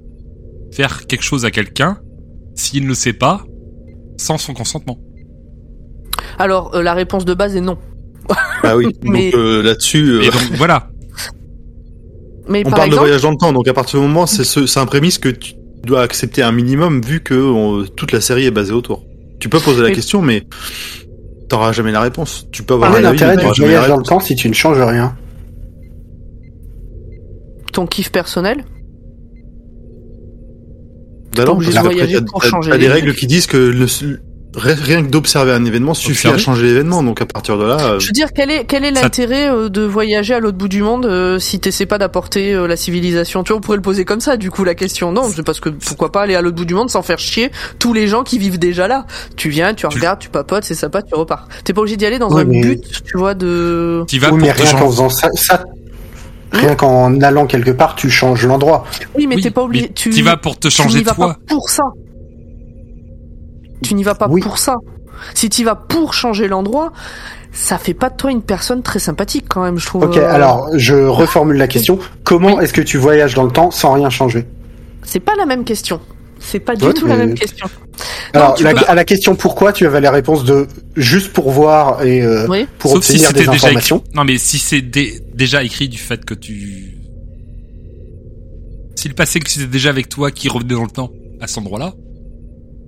faire quelque chose à quelqu'un s'il ne le sait pas sans son consentement? Alors euh, la réponse de base est non. Ah oui. Mais- Donc euh, là-dessus, euh, Et donc voilà. Mais on par parle exemple, de voyage dans le temps. Donc à partir du moment, c'est ce, c'est un prémisse que tu dois accepter un minimum vu que on- toute la série est basée autour. Tu peux poser la question, mais t'auras jamais la réponse. Tu peux avoir mais l'intérêt du voyage dans le réponse. temps si tu ne changes rien ton kiff personnel? Bah non, parce qu'après, t'as- t'as- t'as des les règles qui disent que le- rien que d'observer un événement suffit Observer. à changer l'événement. Donc à partir de là, euh, Je veux dire, quel est quel est l'intérêt euh, de voyager à l'autre bout du monde euh, si t'essaies pas d'apporter euh, la civilisation? Tu vois, on pourrait le poser comme ça. Du coup, la question, non, c'est parce que pourquoi pas aller à l'autre bout du monde sans faire chier tous les gens qui vivent déjà là. Tu viens, tu Tu- regardes, tu papotes, c'est sympa, tu repars. T'es pas obligé d'y aller dans Oui, un mais- but, tu vois, de. Tu vas Oui, pour mais rien qu'en faisant ça, ça- rien qu'en allant quelque part, tu changes l'endroit. Oui, mais Oui, t'es pas obligé. Tu vas pour te tu changer n'y vas toi. pas pour ça. Tu n'y vas pas Oui. pour ça. Si tu vas pour changer l'endroit, ça fait pas de toi une personne très sympathique quand même, je trouve. Ok, Euh, alors je reformule la question. Comment est-ce que tu voyages dans le temps sans rien changer? C'est pas la même question. C'est pas du Ouais, tout la même question. Alors la- peux- à la question pourquoi, tu avais la réponse de juste pour voir et euh, Oui. pour Sauf si obtenir c'était des déjà informations. écrit. Non, mais si c'est dé- déjà écrit du fait que tu... Si le passé que c'était déjà avec toi qui revenait dans le temps à cet endroit-là,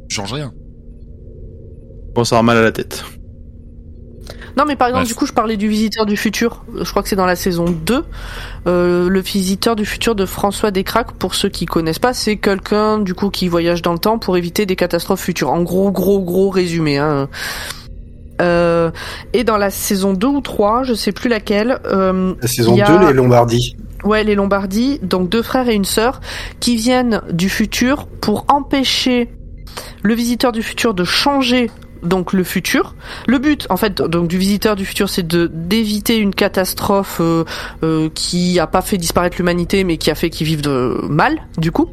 change rien. Je pense avoir mal à la tête. Non, mais par exemple, du coup, je parlais du visiteur du futur. Je crois que c'est dans la saison 2. Euh, le visiteur du futur de François Descraques, pour ceux qui connaissent pas, c'est quelqu'un, du coup, qui voyage dans le temps pour éviter des catastrophes futures. En gros, gros, gros résumé, hein. Euh, et dans la saison 2 ou 3, je sais plus laquelle, euh, La saison il y a- 2, les Lombardies. Ouais, les Lombardies, donc deux frères et une sœur, qui viennent du futur pour empêcher le visiteur du futur de changer donc le futur. Le but, en fait, donc du visiteur du futur, c'est de d'éviter une catastrophe euh, euh, qui a pas fait disparaître l'humanité, mais qui a fait qu'ils vivent de mal, du coup,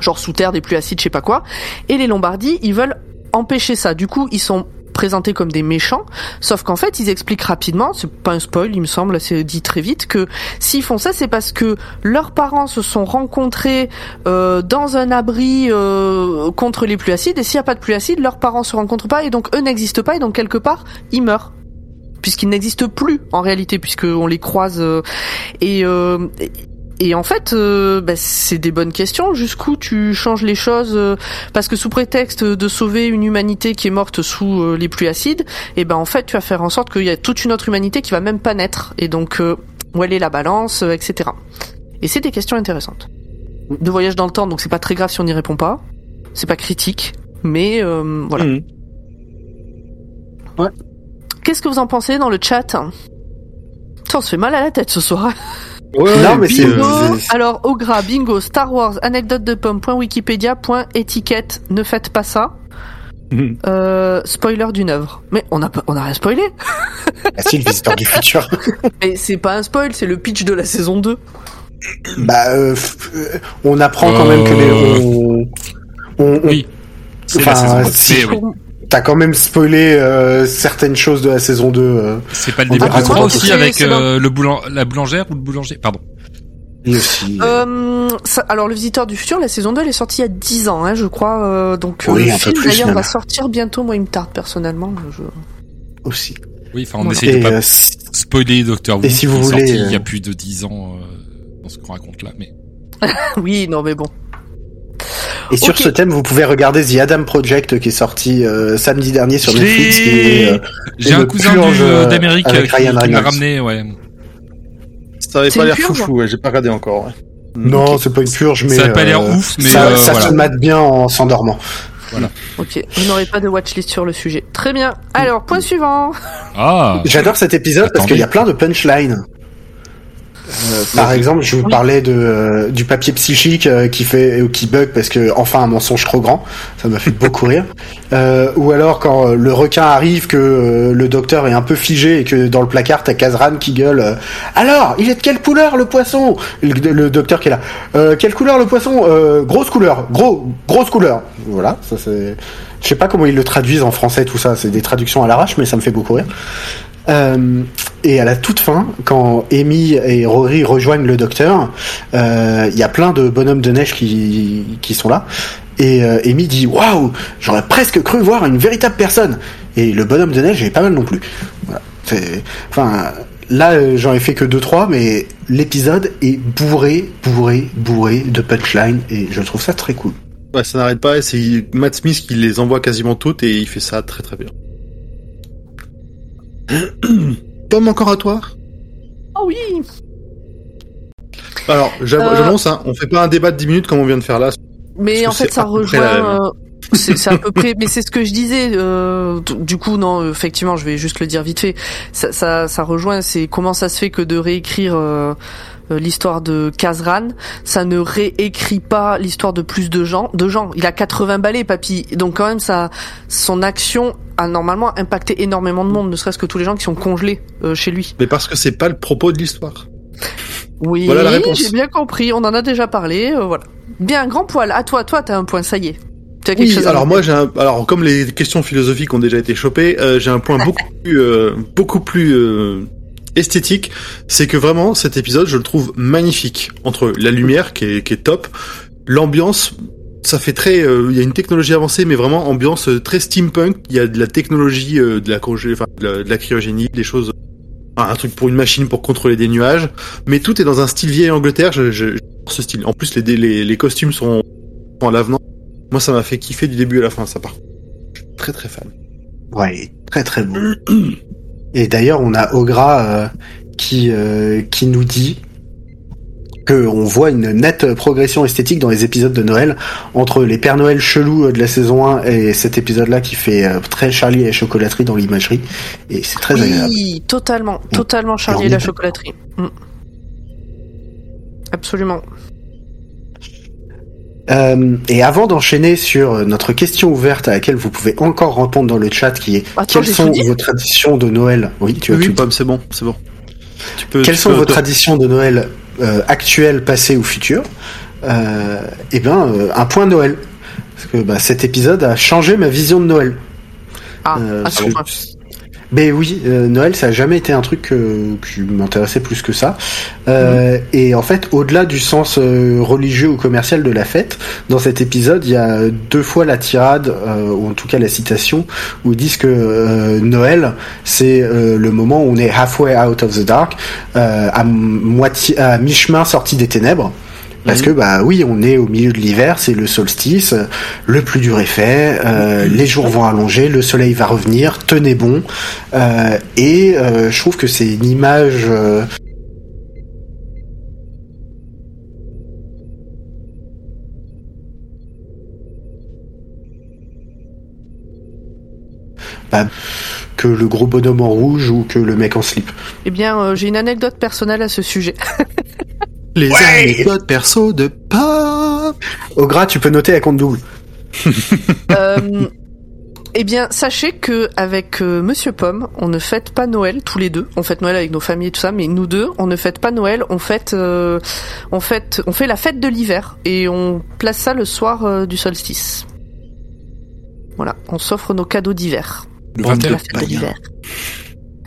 genre sous terre, des pluies acides, je sais pas quoi. Et les Lombardies, ils veulent empêcher ça. Du coup, ils sont présentés comme des méchants, sauf qu'en fait, ils expliquent rapidement, c'est pas un spoil, il me semble, c'est dit très vite, que s'ils font ça, c'est parce que leurs parents se sont rencontrés euh, dans un abri euh, contre les pluies acides, et s'il n'y a pas de pluie acide, leurs parents se rencontrent pas, et donc eux n'existent pas, et donc quelque part, ils meurent. Puisqu'ils n'existent plus en réalité, puisqu'on les croise. euh, et, et- en fait, euh, bah, c'est des bonnes questions. Jusqu'où tu changes les choses euh, Parce que sous prétexte de sauver une humanité qui est morte sous euh, les pluies acides, et ben en fait, tu vas faire en sorte qu'il y a toute une autre humanité qui va même pas naître. Et donc, euh, où elle est la balance, euh, etc. Et c'est des questions intéressantes. De voyage dans le temps, donc c'est pas très grave si on n'y répond pas. C'est pas critique, mais euh, voilà. Mhm. Qu'est-ce que vous en pensez dans le chat? Putain, On se fait mal à la tête ce soir. Ouais, Non, mais euh, Bingo. c'est- Alors, Ogra, bingo, Star Wars, anecdote de pomme, point Wikipédia, point étiquette, ne faites pas ça. Euh, spoiler d'une œuvre. Mais on a, pas- on a rien spoilé. Ah si, le visiteur du futur. Mais c'est pas un spoil, c'est le pitch de la saison 2. bah, euh, f- euh, on apprend quand même que les... On, on- on- Oui. C'est Enfin, la saison c'est- oui. T'as quand même spoilé euh, certaines choses de la saison 2. euh, C'est pas le début raconter 3 tout aussi avec euh, le boulan la boulangère ou le boulanger? Pardon. aussi, euh, ça- alors, le visiteur du futur, la saison 2, elle est sortie il y a 10 ans, hein, je crois. euh, donc, Oui, le film, d'ailleurs, va sortir bientôt. Moi, il me tarde personnellement. je- aussi. Oui, enfin on Voilà. essaie de pas euh, spoiler Doctor Who et si vous voulez, sorti euh, il y a plus de 10 ans euh, dans ce qu'on raconte là mais Oui, non, mais bon. Et sur ce thème, vous pouvez regarder The Adam Project qui est sorti euh, samedi dernier sur Netflix. l'ai- Qui est, euh, j'ai un cousin euh, d'Amérique qui, qui m'a ramené ouais. Ça avait C'est pas une l'air purge foufou, ouais, j'ai pas regardé encore. ouais. Non, c'est pas une purge, mais ça a pas l'air euh, ouf mais ça, euh, ça voilà. se mate bien en s'endormant. Ok, vous n'aurez pas de watchlist sur le sujet. Très bien. Alors, point suivant. Ah J'adore cet épisode parce qu'il y a plein de punchlines. Euh, par exemple, je vous parlais euh, du papier psychique euh, qui fait qui bug parce que enfin un mensonge trop grand, ça m'a fait beaucoup rire. Ou alors quand le requin arrive que le docteur est un peu figé et que dans le placard t'as Kazran qui gueule alors il est de quelle couleur le poisson? Le, docteur qui est là. Quelle couleur le poisson? Grosse couleur. Gros grosse couleur. Voilà ça c'est je sais pas comment ils le traduisent en français tout ça. C'est des traductions à l'arrache mais ça me fait beaucoup rire euh, et à la toute fin, quand Amy et Rory rejoignent le docteur, euh, il y a plein de bonhommes de neige qui, qui sont là. Et euh, Amy dit Waouh, j'aurais presque cru voir une véritable personne. Et le bonhomme de neige est pas mal non plus. Voilà. Enfin, là, euh, j'en ai fait que 2-3, mais l'épisode est bourré, bourré, bourré de punchline. Et je trouve ça très cool. Ouais, ça n'arrête pas, c'est Matt Smith qui les envoie quasiment toutes, et il fait ça très très bien. Tom, encore à toi? Oh oui. Alors, j'av- Euh. j'annonce, hein, on fait pas un débat de 10 minutes comme on vient de faire là. Mais en fait, ça rejoint. euh, c'est à peu près, mais c'est ce que je disais. euh, du coup, non, effectivement, je vais juste le dire vite fait. Ça, ça, ça rejoint. C'est comment ça se fait que de réécrire euh, l'histoire de Kazran, ça ne réécrit pas l'histoire de plus de gens. De gens. Il a 80 balais, papy. Donc quand même, ça, son action a normalement impacté énormément de monde, ne serait-ce que tous les gens qui sont congelés euh, chez lui. Mais parce que c'est pas le propos de l'histoire. Oui, Voilà la réponse. j'ai bien compris. On en a déjà parlé. euh, voilà. Bien, grand poil. À toi, toi, t'as un point. Ça y est. Tu as quelque Oui, chose à alors moi j'ai un, alors comme les questions philosophiques ont déjà été chopées, euh, j'ai un point beaucoup plus euh, beaucoup plus euh, esthétique, c'est que vraiment cet épisode je le trouve magnifique entre la lumière qui est, qui est top, l'ambiance ça fait très euh, il y a une technologie avancée mais vraiment ambiance euh, très steampunk, il y a de la technologie euh, de la congé- enfin de la, de la cryogénie, des choses un truc pour une machine pour contrôler des nuages, mais tout est dans un style vieille Angleterre, je, je, ce style. En plus les les, les costumes sont, à l'avenant. Moi, ça m'a fait kiffer du début à la fin, ça part. Je suis très très fan. Ouais, très très beau. Et d'ailleurs, on a Ogra euh, qui euh, qui nous dit que on voit une nette progression esthétique dans les épisodes de Noël entre les Pères Noël chelous euh, de la saison 1 et cet épisode-là qui fait très Charlie et la chocolaterie dans l'imagerie et c'est très agréable. Oui, totalement, totalement Charlie Et la chocolaterie. Mm. Absolument. Euh, et avant d'enchaîner sur euh, notre question ouverte à laquelle vous pouvez encore répondre dans le chat qui est Attends, quelles sont vos traditions de Noël? Oui, tu as Oui, c'est bon, c'est bon. Tu peux. Quelles tu sont peux vos traditions de Noël euh, actuelles, passées ou futures? Euh, Eh bien, euh, un point Noël. Parce que bah, cet épisode a changé ma vision de Noël. Ah, Euh, à ce point. Mais oui, euh, Noël, ça a jamais été un truc euh, qui m'intéressait plus que ça. Euh, Et en fait, au-delà du sens religieux ou commercial de la fête, dans cet épisode, il y a deux fois la tirade, ou en tout cas la citation, où ils disent que Noël, c'est le moment où on est halfway out of the dark, à moitié, à mi-chemin sorti des ténèbres. Parce que bah oui, on est au milieu de l'hiver, c'est le solstice, le plus dur est fait, euh, les jours vont allonger, le soleil va revenir, tenez bon. Euh, et euh, je trouve que c'est une image euh, bah, que le gros bonhomme en rouge ou que le mec en slip. Eh bien, j'ai une anecdote personnelle à ce sujet. Les anecdotes perso de Pomme. Au gras, tu peux noter à compte double. Euh, eh bien, sachez que avec euh, Monsieur Pomme, on ne fête pas Noël tous les deux. On fête Noël avec nos familles et tout ça, mais nous deux, on ne fête pas Noël. On fête, euh, on fête, on fait la fête de l'hiver et on place ça le soir euh, du solstice. Voilà, on s'offre nos cadeaux d'hiver. Le Bande de 21. La fête de l'hiver.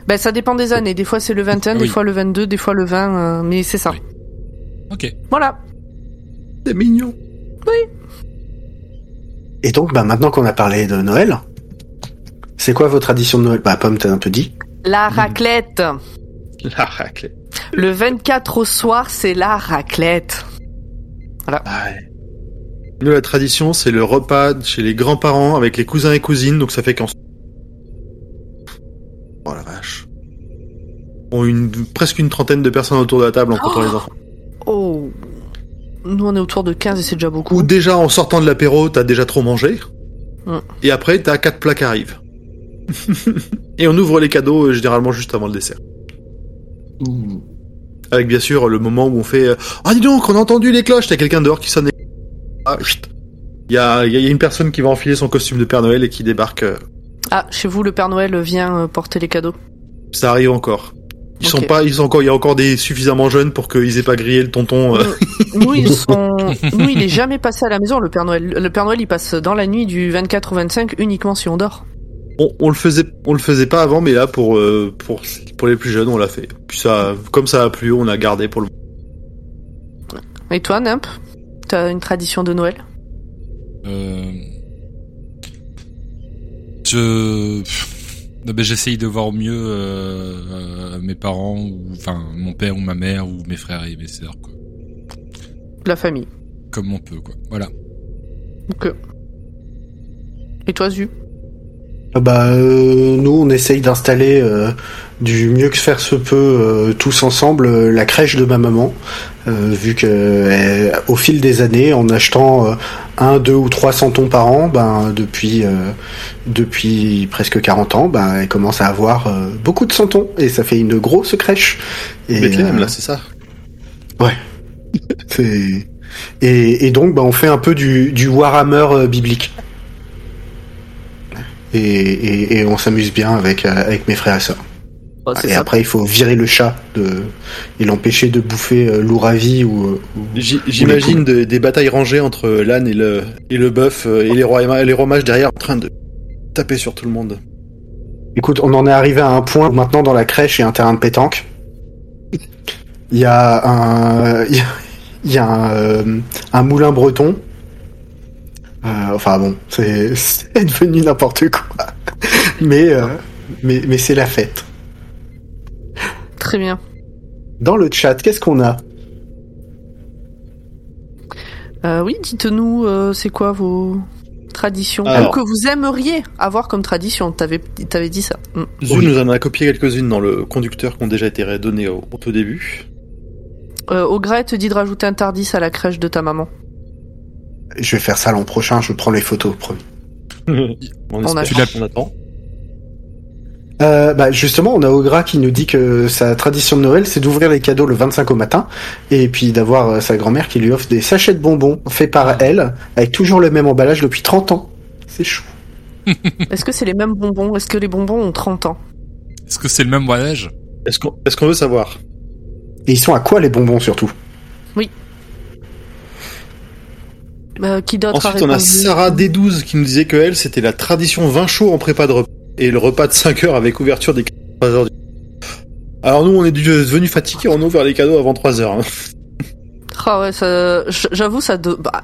Ben, ça dépend des années. Des fois c'est le 21, des Oui. fois le 22, des fois le 20, euh, mais c'est ça. Oui. Ok. Voilà. C'est mignon. Et donc, bah, maintenant qu'on a parlé de Noël, c'est quoi vos traditions de Noël? Bah, Pomme, t'as un peu dit. La raclette. La raclée. Le 24 au soir, c'est la raclette. Ouais. Nous, la tradition, c'est le repas chez les grands-parents avec les cousins et cousines, donc ça fait qu'en... Oh la vache. On a une, presque une trentaine de personnes autour de la table en comptant les enfants. Oh. Nous, on est autour de 15 et c'est déjà beaucoup. Ou déjà en sortant de l'apéro, t'as déjà trop mangé. Mm. Et après, t'as quatre plats qui arrivent. et on ouvre les cadeaux euh, généralement juste avant le dessert. Avec bien sûr le moment où on fait euh, Ah dis donc, on a entendu les cloches, t'as quelqu'un dehors qui sonne. les- Ah, chut. Il y a, il y a une personne qui va enfiler son costume de Père Noël et qui débarque. euh, Ah, chez vous, le Père Noël vient euh, porter les cadeaux. Ça arrive encore. Ils sont pas, ils sont encore, il y a encore des suffisamment jeunes pour qu'ils aient pas grillé le tonton. euh. Nous, ils sont... Nous, il est jamais passé à la maison, le Père Noël. Le Père Noël, il passe dans la nuit du 24 au 25 uniquement si on dort. On, on le faisait, on le faisait pas avant, mais là pour euh, pour pour les plus jeunes, on l'a fait. Puis ça, comme ça a plu, on a gardé pour le. Et toi, Nimp T'as une tradition de Noël? Euh... Je... Ben, j'essaye de voir au mieux euh, euh, mes parents, ou enfin mon père ou ma mère, ou mes frères et mes sœurs, quoi. La famille. Comme on peut, quoi. Voilà. Ok. Et toi, Zu? Bah, euh, nous, on essaye d'installer euh, du mieux que faire se peut euh, tous ensemble la crèche de ma maman, euh, vu que euh, au fil des années, en achetant euh, un, deux ou trois centons par an, ben depuis euh, depuis presque 40 ans, ben elle commence à avoir euh, beaucoup de centons et ça fait une grosse crèche. Et, Bethléem, euh, là, c'est ça? c'est- et, et donc, bah, on fait un peu du, du Warhammer biblique. Et, et, et on s'amuse bien avec, euh, avec mes frères et sœurs. C'est Et ça. après, il faut virer le chat de... et l'empêcher de bouffer euh, l'ouravi ou, ou- J- J'imagine de- des batailles rangées entre l'âne et le, et le bœuf euh, et les rois, les rois mages derrière en train de taper sur tout le monde. Écoute, on en est arrivé à un point où maintenant dans la crèche il y a un terrain de pétanque. Il y a un, il y a, il y a un, euh, un moulin breton. Euh, enfin bon, c'est devenu n'importe quoi. Mais euh, mais mais c'est la fête. Très bien. Dans le chat, qu'est-ce qu'on a? Euh, oui, dites-nous, euh, c'est quoi vos traditions Alors. Ou que vous aimeriez avoir comme tradition T'avais t'avais dit ça. Mm. Zul Oui. nous en a copié quelques-unes dans le conducteur qui ont déjà été redonnées au, au tout début. Euh, Augret te dit de rajouter un tardis à la crèche de ta maman. Je vais faire ça l'an prochain. Je prends les photos, promis. on, On espère, attend. on attend. Euh, bah justement, on a Ogra qui nous dit que sa tradition de Noël, c'est d'ouvrir les cadeaux le 25 au matin, et puis d'avoir euh, sa grand-mère qui lui offre des sachets de bonbons faits par elle, avec toujours le même emballage depuis 30 ans. C'est chou. Est-ce que c'est les mêmes bonbons? Est-ce que les bonbons ont 30 ans? Est-ce que c'est le même voyage? Est-ce qu'on est-ce qu'on veut savoir? Et ils sont à quoi les bonbons surtout? Euh, Qui d'autre a Ensuite, on a Sarah D12 qui nous disait que elle, c'était la tradition vin chaud en prépa de repas et le repas de 5 heures avec ouverture des 3 heures du... Alors nous, on est devenus fatigués, on a ouvert les cadeaux avant 3 heures. hein. Ah ouais, ça- j'avoue, ça. de- bah,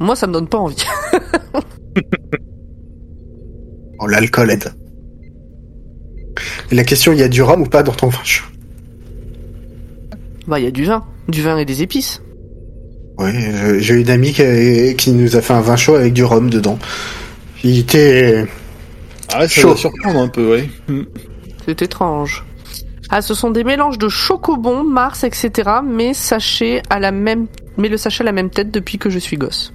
moi, ça me donne pas envie. Oh, l'alcool aide. Et la question, il y a du rhum ou pas dans ton vin chaud? Bah, il y a du vin, du vin et des épices. Oui, je- j'ai une amie qui, qui nous a fait un vin chaud avec du rhum dedans. Il était... Ah ouais, ça Chaud. doit surprendre un peu, ouais. Hmm. C'est étrange. Ah, ce sont des mélanges de chocobon, Mars, etc. Mais sachet à la même, mais le sachet à la même tête depuis que je suis gosse.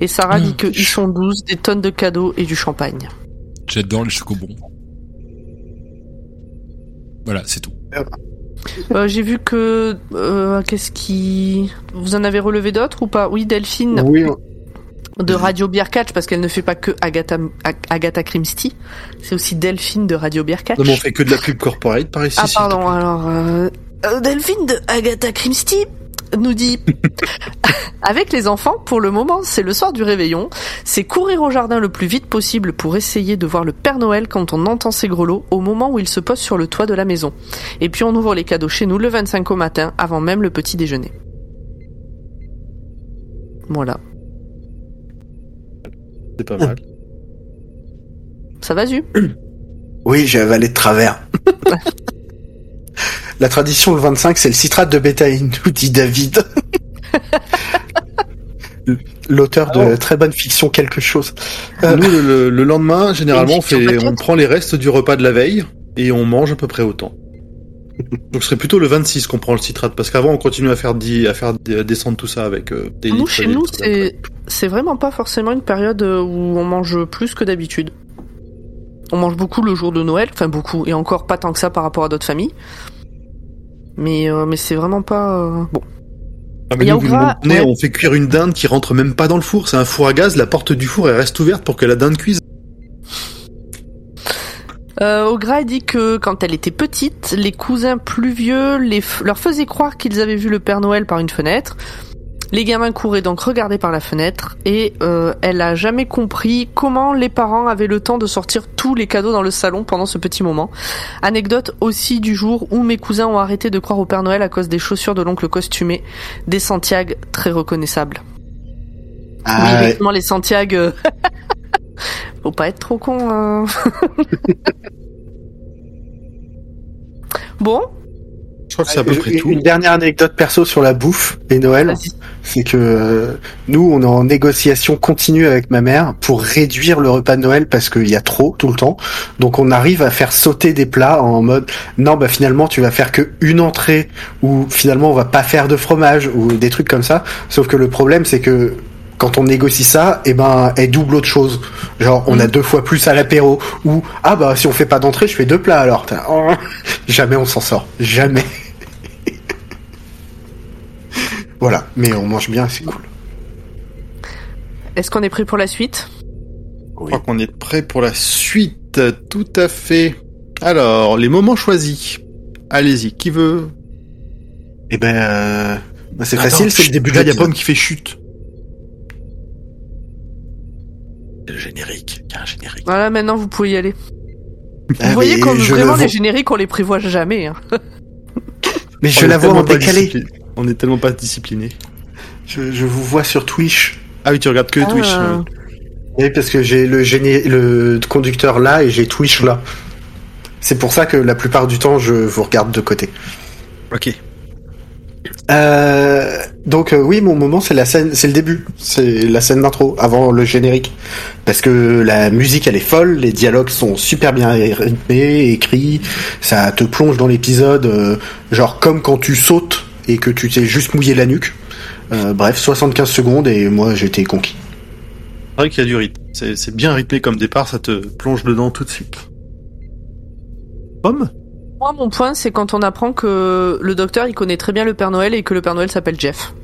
Et Sarah dit que ils sont 12, des tonnes de cadeaux et du champagne. J'adore les chocobons. Voilà, c'est tout. Euh, J'ai vu que euh, qu'est-ce qui, vous en avez relevé d'autres ou pas? Oui, Delphine. Oui, de Radio Beer Catch parce qu'elle ne fait pas que Agatha, Ag- Agatha Christie, c'est aussi Delphine de Radio Beer Catch. Non, mais on fait que de la pub corporate par ici. Ah pardon, alors euh, Delphine de Agatha Christie nous dit. Avec les enfants pour le moment c'est le soir du réveillon. C'est courir au jardin le plus vite possible pour essayer de voir le Père Noël quand on entend ses grelots au moment où il se pose sur le toit de la maison. Et puis on ouvre les cadeaux chez nous le 25 au matin avant même le petit déjeuner. Voilà. C'est pas mal. ça va Zu Oui, j'ai avalé de travers. La tradition le 25, c'est le citrate de bétaïne, nous dit David. L'auteur de Alors. très bonne fiction quelque chose. Euh, Nous, le, le- le lendemain, généralement, on, fait, on prend les restes du repas de la veille et on mange à peu près autant. Donc ce serait plutôt le 26 qu'on prend le citrate, parce qu'avant on continue à faire, di- à faire descendre tout ça avec euh, des nous litres et chez nous c'est vraiment pas forcément une période euh, où on mange plus que d'habitude on mange beaucoup le jour de Noël enfin beaucoup et encore pas tant que ça par rapport à d'autres familles mais euh, mais c'est vraiment pas euh, bon Ah, mais Il y a nous, vous ouais. on fait cuire une dinde qui rentre même pas dans le four. C'est un four à gaz, la porte du four elle reste ouverte pour que la dinde cuise. Euh, Ogra dit que quand elle était petite, les cousins plus vieux les leur faisaient croire qu'ils avaient vu le Père Noël par une fenêtre. Les gamins couraient donc regarder par la fenêtre et euh, elle a jamais compris comment les parents avaient le temps de sortir tous les cadeaux dans le salon pendant ce petit moment. Anecdote aussi du jour où mes cousins ont arrêté de croire au Père Noël à cause des chaussures de l'oncle costumé, des Santiago très reconnaissables. oui, ah, les Santiago. Faut pas être trop con. hein. bon, Je crois que c'est à peu près une, tout. une dernière anecdote perso sur la bouffe et Noël, vas-y. c'est que euh, nous, on est en négociation continue avec ma mère pour réduire le repas de Noël parce qu'il y a trop tout le temps. Donc on arrive à faire sauter des plats en mode non bah finalement tu vas faire que une entrée ou finalement on va pas faire de fromage ou des trucs comme ça. Sauf que le problème c'est que quand on négocie ça, eh ben, elle double autre chose. Genre, on a deux fois plus à l'apéro. Ou, ah bah, si on fait pas d'entrée, je fais deux plats alors. T'as- oh, jamais on s'en sort. Jamais. Voilà. Mais on mange bien, c'est cool. Est-ce qu'on est prêt pour la suite? Je crois qu'on est prêt pour la suite. Tout à fait. Alors, les moments choisis. Allez-y, qui veut? Eh ben, euh, c'est facile, c'est le début de Là, il y a l'épisode. Pomme qui fait chute. Le générique, il y a un générique. Voilà, maintenant vous pouvez y aller. Ah, Vous voyez mais comme je vraiment le les génériques, on les prévoit jamais. Hein. Mais je On est la vois en décalé. On est tellement pas discipliné. Je, je vous vois sur Twitch. Ah oui, tu regardes que Ah. Twitch. oui. Oui, parce que j'ai le, géné- le conducteur là et j'ai Twitch là. C'est pour ça que la plupart du temps, je vous regarde de côté. Ok. Euh, donc euh, oui, mon moment, c'est la scène, c'est le début, c'est la scène d'intro avant le générique, parce que la musique elle est folle, les dialogues sont super bien rythmés, écrits, ça te plonge dans l'épisode, euh, genre comme quand tu sautes et que tu t'es juste mouillé la nuque. Euh, bref, 75 secondes et moi j'étais conquis. C'est vrai qu'il y a du rythme. C'est c'est bien rythmé comme départ, ça te plonge dedans tout de suite. Pomme Moi, mon point, c'est quand on apprend que le docteur, il connaît très bien le Père Noël et que le Père Noël s'appelle Jeff.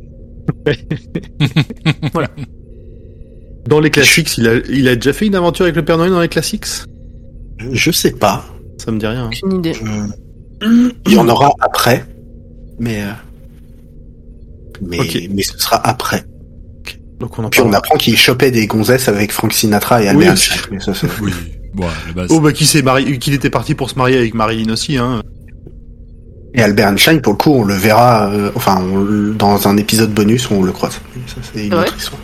Dans les classiques, il a, il a déjà fait une aventure avec le Père Noël dans les classiques? Je sais pas, Ça me dit rien. hein. Aucune idée. Je- il y en aura après, mais euh, mais mais ce sera après. Donc on en Puis on apprend qu'il chopait des gonzesses avec Frank Sinatra et Oui, Albert mais ça, Oui, bon, base. Oh bah qui s'est marié, qu'il était parti pour se marier avec Marilyn aussi, hein. Et Albert Einstein, pour le coup, on le verra, euh, enfin, on dans un épisode bonus, on le croise. Ça, c'est une Ouais. autre histoire.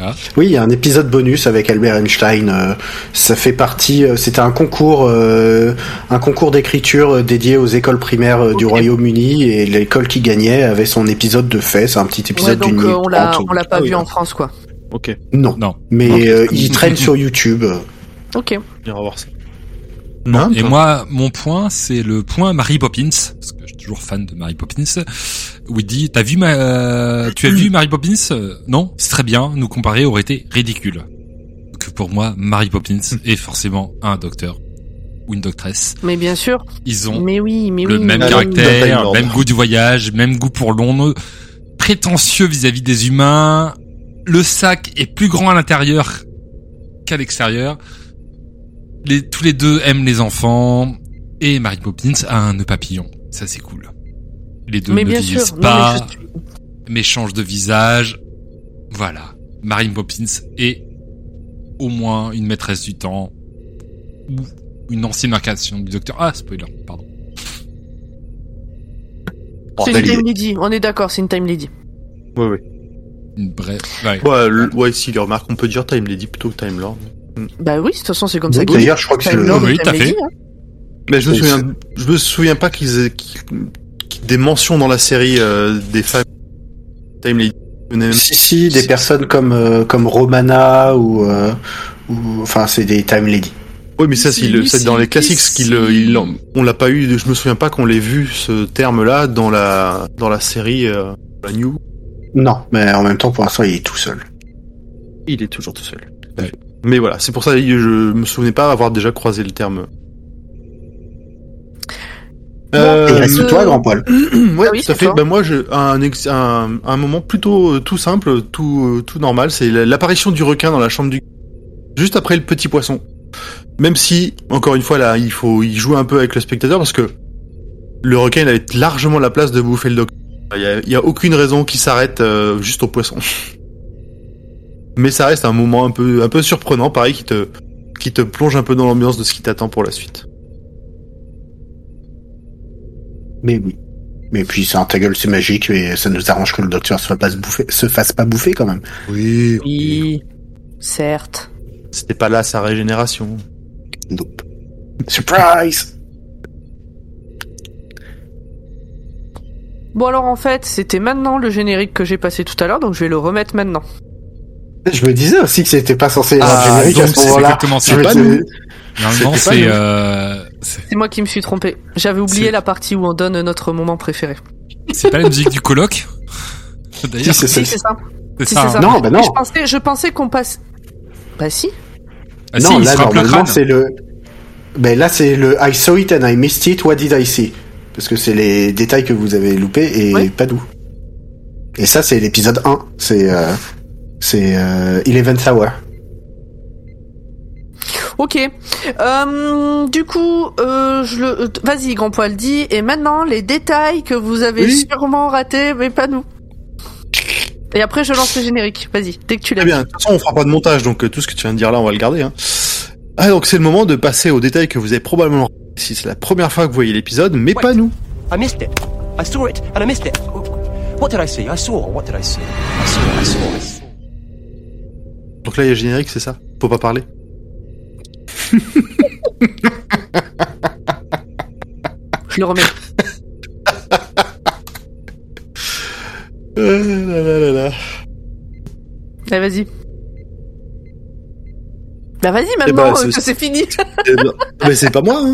Ah. Oui, il y a un épisode bonus avec Albert Einstein. euh, ça fait partie. euh, C'était un concours, euh, un concours d'écriture dédié aux écoles primaires du. Royaume-Uni et l'école qui gagnait avait son épisode de fait. C'est un petit Ouais, épisode donc d'une euh, minute on l'a, on l'a pas Ah vu en France, quoi. Ok, Non, Non. mais euh, il traîne sur YouTube. Ok. on ira voir ça. Non, et toi moi, mon point, c'est le point Mary Poppins, parce que toujours fan de Mary Poppins, où il dit, t'as vu ma, euh, tu as vu Mary Poppins? Non? C'est très bien, nous comparer aurait été ridicule. Que pour moi, Mary Poppins est forcément un docteur ou une doctresse. Mais bien sûr. Ils ont Mais oui, mais le oui. même mais oui. caractère, Time même goût du voyage, même goût pour l'onde, prétentieux vis-à-vis des humains. Le sac est plus grand à l'intérieur qu'à l'extérieur. Les, tous les deux aiment les enfants et Mary Poppins a un nœud papillon. Ça c'est cool. Les deux Mais ne bien vieillissent sûr. Non, pas, mais je mais changent de visage. Voilà. Mary Poppins est au moins une maîtresse du temps ou une ancienne incarnation du docteur. Ah, spoiler, pardon. C'est une time lady. On est d'accord, c'est une time lady. Ouais, ouais. Une brève. Ouais. Ouais, le- ouais, si les remarques, on peut dire Time Lady plutôt que Time Lord. Bah oui, de toute façon, c'est comme ça. Oui, D'ailleurs, je crois que c'est le- Oui, Time fait. Lady, hein. Mais je me souviens, je me souviens pas qu'ils aient qu'ils- qu'ils- des mentions dans la série euh, des femmes Time Si, si, des personnes comme euh, comme Romana ou, euh, ou enfin, c'est des time lady. Oui, mais ça, Si, c'est le- c'est si, dans les classiques si. qu'il, euh, il on l'a pas eu. Je me souviens pas qu'on l'ait vu ce terme-là dans la dans la série euh, la New. Non, mais en même temps, pour l'instant, il est tout seul. Il est toujours tout seul. Ouais. Mais voilà, c'est pour ça que je me souvenais pas avoir déjà croisé le terme. Et Euh, il reste euh, toi, grand poil. ouais, Ah oui, tout à c'est fait. Bah moi, je, un, ex- un, un moment plutôt euh, tout simple, tout, euh, tout normal, c'est la- l'apparition du requin dans la chambre du juste après le petit poisson. Même si, encore une fois, là, il faut y jouer un peu avec le spectateur parce que le requin, il avait largement la place de bouffer le docteur. Il y a, il y a aucune raison qu'il s'arrête euh, juste au poisson. Mais ça reste un moment un peu, un peu surprenant, pareil, qui te, qui te plonge un peu dans l'ambiance de ce qui t'attend pour la suite. Mais oui. Mais puis, c'est un ta gueule, c'est magique, et ça nous arrange que le docteur se fasse pas, se bouffer, se fasse pas bouffer quand même. Oui. Oui. Certes. C'était pas là sa régénération. Nope. Surprise! Bon alors en fait, c'était maintenant le générique que j'ai passé tout à l'heure, donc je vais le remettre maintenant. Je me disais aussi que c'était pas censé être Ah, un générique à ce c'est moment-là. exactement pas nous. Normalement, c'est, euh, c'est moi qui me suis trompé. J'avais oublié la partie où on donne notre moment préféré. c'est pas la musique du colloque. D'ailleurs, Si, c'est Si, ça. c'est ça. c'est Si, ça. c'est hein. ça. Non, bah non. Mais Je pensais, je pensais qu'on passe. Bah si. Ah, non, là, normalement, c'est le. Ben là, c'est le I saw it and I missed it, what did I see? Parce que c'est les détails que vous avez loupés et Ouais. pas d'où. Et ça, c'est l'épisode 1. C'est, euh, c'est, euh, Eleventh Hour. Ok. Euh, du coup, euh, je le. euh, Vas-y, grand poil dit. Et maintenant, les détails que vous avez Oui. sûrement ratés, mais pas nous. Et après, je lance le générique. Vas-y, dès que tu l'as. Très bien. De toute façon, on fera pas de montage, donc tout ce que tu viens de dire là, on va le garder. Hein. Ah, donc c'est le moment de passer aux détails que vous avez probablement ratés si c'est la première fois que vous voyez l'épisode, mais pas nous. I missed it. I saw it and I missed it. What did I see? I saw. What did I see? I saw. I saw. I saw. Donc là, il y a le générique, c'est ça? Faut pas parler. Je le remets. Euh, là, là, là. Allez, vas-y. Bah vas-y maintenant bah, euh, c'est- que c'est fini. Eh ben, mais c'est pas moi. Hein.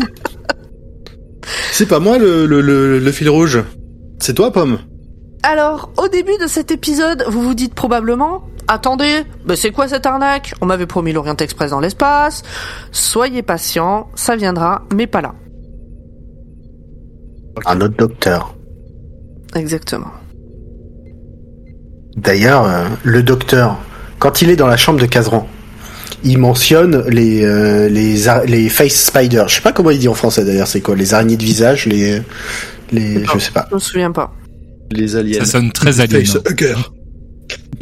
C'est pas moi le, le, le, le fil rouge. C'est toi, Pomme. Alors, au début de cet épisode, vous vous dites probablement Attendez, mais c'est quoi cette arnaque? On m'avait promis l'Orient Express dans l'espace. Soyez patient, ça viendra, mais pas là. Un autre docteur. Exactement. D'ailleurs, euh, le docteur, quand il est dans la chambre de Caseran, il mentionne les euh, les les face spiders. Je sais pas comment il dit en français d'ailleurs. C'est quoi Les araignées de visage, les les je sais pas. Je me souviens pas. Les aliens. Ça sonne très alien. hein.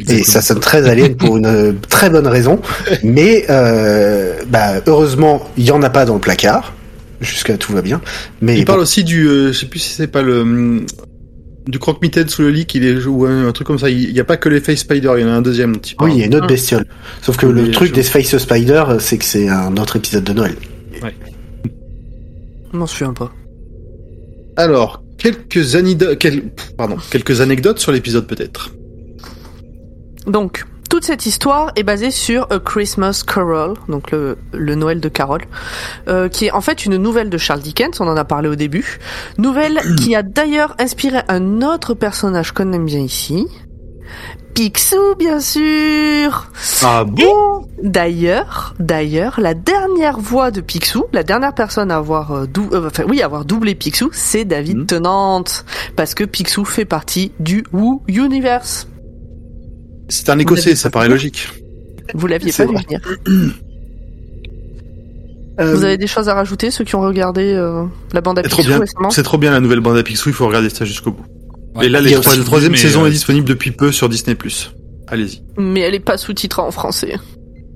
Et ça sonne très alien pour une euh, très bonne raison. Mais euh, bah, heureusement, il y en a pas dans le placard. Jusqu'à tout va bien. Mais Il parle aussi du, euh, je sais plus si c'est pas le hum, du croque-mitaine sous le lit qu'il est ou un, un truc comme ça. Il y a pas que les face spiders, il y en a un deuxième il oui, il y a une autre Hum. bestiole. Sauf que Oui, le truc des face spiders, c'est que c'est un autre épisode de Noël. Je m'en souviens pas. Alors, quelques anecdotes, pardon, quelques anecdotes sur l'épisode peut-être. Donc, toute cette histoire est basée sur A Christmas Carol, donc le, le Noël de Carol, euh, qui est en fait une nouvelle de Charles Dickens, on en a parlé au début. Nouvelle qui a d'ailleurs inspiré un autre personnage qu'on aime bien ici. Picsou, bien sûr Ah bon? D'ailleurs, d'ailleurs, la dernière voix de Picsou, la dernière personne à avoir, euh, dou- euh, enfin, oui, à avoir doublé Picsou, c'est David Mhm. Tennant, parce que Picsou fait partie du Who Universe. C'est un écossais, ça paraît logique. Vous l'aviez pas vu venir. Euh, Vous avez des choses à rajouter, ceux qui ont regardé euh, la bande à C'est Picsou trop bien. récemment C'est trop bien la nouvelle bande à Picsou, il faut regarder ça jusqu'au bout. Ouais. Et là, les trois- la troisième saison euh, est disponible depuis peu sur Disney+. Allez-y. Mais elle est pas sous-titrée en français.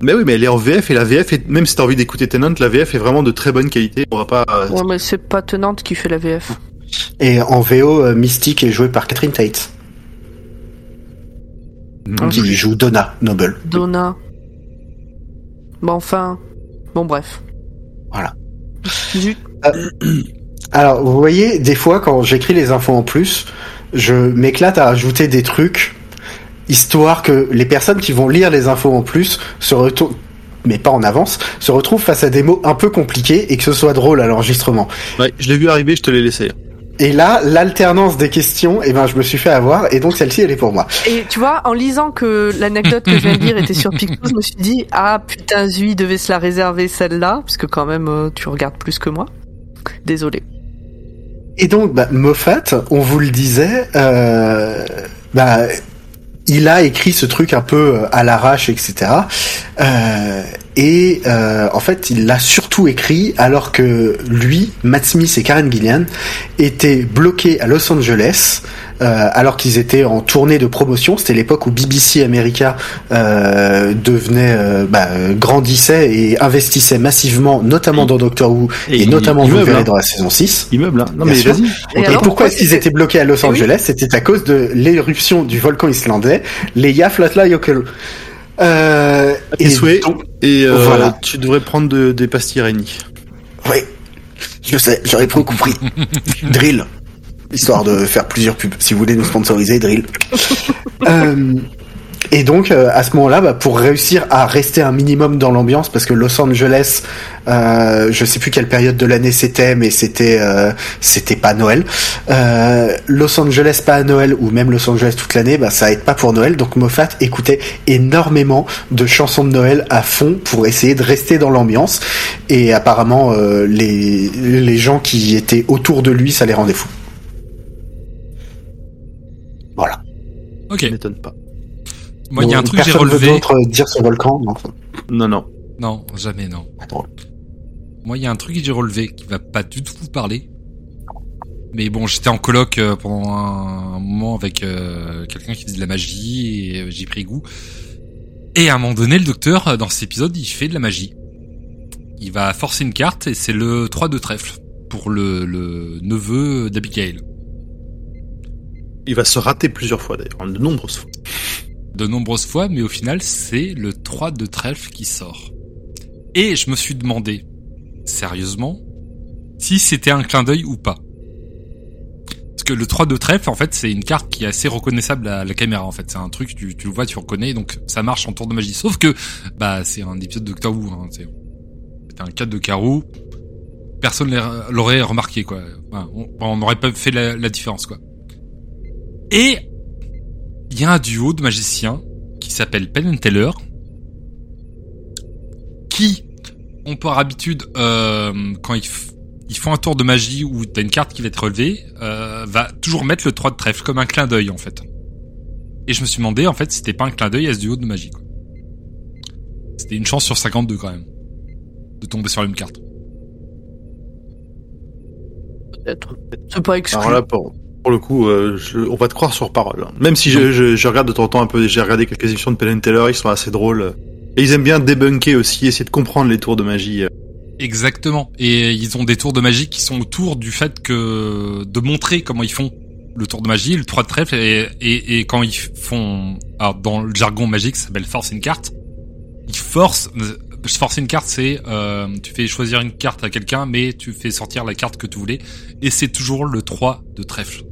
Mais oui, mais elle est en VF et la VF est, même si t'as envie d'écouter Tennant, la VF est vraiment de très bonne qualité. On va pas, Ouais, mais c'est pas Tenante qui fait la VF. Et en VO, Mystique est joué par Catherine Tate, Mhm. qui joue Donna Noble. Donna. Bon, enfin. Bon, bref. Voilà. Zut. Alors, vous voyez, des fois, quand j'écris les infos en plus, je m'éclate à ajouter des trucs, histoire que les personnes qui vont lire les infos en plus se retrouvent, mais pas en avance, se retrouvent face à des mots un peu compliqués et que ce soit drôle à l'enregistrement. Ouais, je l'ai vu arriver, je te l'ai laissé. Et là, l'alternance des questions, eh ben, je me suis fait avoir, et donc celle-ci, elle est pour moi. Et tu vois, en lisant que l'anecdote que je viens de dire était sur Picsou, je me suis dit, ah putain, Zui devait se la réserver celle-là, puisque quand même, euh, tu regardes plus que moi. Désolé. Et donc, bah, Moffat, on vous le disait, euh, bah, il a écrit ce truc un peu euh, à l'arrache, etc. Euh, et euh, en fait, il l'a surtout écrit alors que lui, Matt Smith et Karen Gillian étaient bloqués à Los Angeles. euh, alors qu'ils étaient en tournée de promotion, c'était l'époque où BBC America euh, devenait, euh, bah, grandissait et investissait massivement, notamment dans Doctor Who et, Et notamment vous verrez hein. dans la saison 6. Immeuble, hein. Non, mais vas-y. Et Et, alors, pourquoi est-ce qu'ils étaient bloqués à Los Eh oui. Angeles? C'était à cause de l'éruption du volcan islandais, les Yaflatlajökull. Euh, Et souhait. donc- Et euh, Voilà. tu devrais prendre de- des pastilles Réni. oui, je sais, j'aurais pas compris. Drill, histoire de faire plusieurs pubs. Si vous voulez nous sponsoriser, Drill. Euh, et donc euh, à ce moment-là, bah, pour réussir à rester un minimum dans l'ambiance, parce que Los Angeles, euh, je sais plus quelle période de l'année c'était, mais c'était euh, c'était pas Noël. Euh, Los Angeles pas à Noël ou même Los Angeles toute l'année, bah ça aide pas pour Noël. Donc Moffat écoutait énormément de chansons de Noël à fond pour essayer de rester dans l'ambiance. Et apparemment euh, les les gens qui étaient autour de lui, ça les rendait fous. Voilà. Ok. Ça m'étonne pas. Moi, il y a un truc que j'ai relevé. d'autre dire ce volcan. donc- Non, non. Non, jamais, non. Attends. Moi, il y a un truc que j'ai relevé qui va pas du tout vous parler. Mais bon, j'étais en coloc euh, pendant un, moment avec euh, quelqu'un qui faisait de la magie et euh, j'ai pris goût. Et à un moment donné, le docteur, euh, dans cet épisode, il fait de la magie. Il va forcer une carte et c'est le 3 de trèfle pour le, le neveu d'Abigail. Il va se rater plusieurs fois d'ailleurs, de nombreuses fois. De nombreuses fois, mais au final, c'est le 3 de trèfle qui sort. Et je me suis demandé, sérieusement, si c'était un clin d'œil ou pas. Parce que le 3 de trèfle, en fait, c'est une carte qui est assez reconnaissable à la caméra, en fait. C'est un truc, tu, tu le vois, tu reconnais, donc ça marche en tour de magie. Sauf que, bah, c'est un épisode de Who, hein, c'est un 4 de carreau. Personne l'aurait- remarqué, quoi. On- n'aurait pas fait la différence, quoi. Et il y a un duo de magiciens qui s'appelle Penn and Teller, qui ont par habitude, euh, quand ils, font un tour de magie où t'as une carte qui va être relevée, euh, va toujours mettre le 3 de trèfle comme un clin d'œil en fait. Et je me suis demandé en fait si c'était pas un clin d'œil à ce duo de magie. quoi. C'était une chance sur 52 quand même de tomber sur la même carte. Peut-être. C'est pas exclu. Alors là, pour, pour le coup, euh, on va te croire sur parole. hein. Même si je, regarde de temps en temps un peu, j'ai regardé quelques émissions de Penn Teller, ils sont assez drôles. Et ils aiment bien débunker aussi, essayer de comprendre les tours de magie. euh. Exactement. Et ils ont des tours de magie qui sont autour du fait que de montrer comment ils font le tour de magie, le 3 de trèfle, et, quand ils font, alors dans le jargon magique, ça s'appelle force une carte. Ils forcent, forcer une carte, c'est euh, tu fais choisir une carte à quelqu'un, mais tu fais sortir la carte que tu voulais, et c'est toujours le 3 de trèfle.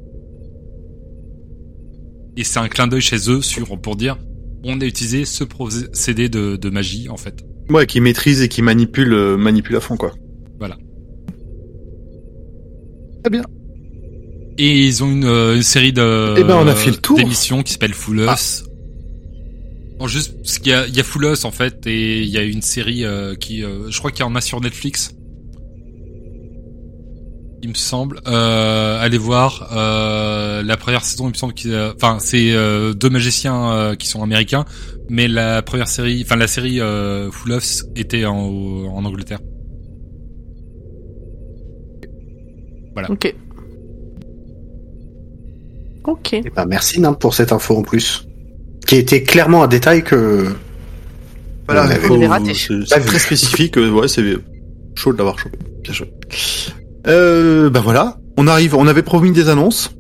Et c'est un clin d'œil chez eux sur pour dire on a utilisé ce procédé de, de magie en fait. Ouais, qui maîtrise et qui manipule, euh, manipule à fond, quoi. Voilà. Très bien. Et ils ont une, euh, une série de Eh ben, on a fait le tour. d'émissions qui s'appelle Full Us. Bon, juste parce qu'il y a, il y a Full Us en fait et il y a une série euh, qui, euh, je crois qu'il y en a sur Netflix. Il me semble. Euh, allez voir euh, la première saison. Il me semble qu'il, y a- enfin, c'est euh, deux magiciens euh, qui sont américains, mais la première série, enfin la série euh, Full Us était en, en Angleterre. Ok. Ok. Eh ben, merci Nimp pour cette info en plus. Qui était clairement un détail que. Voilà, avait raté. c'est très spécifique. euh, Ouais, c'est chaud de l'avoir chopé. Bien joué. Euh, ben voilà. On arrive, on avait promis des annonces.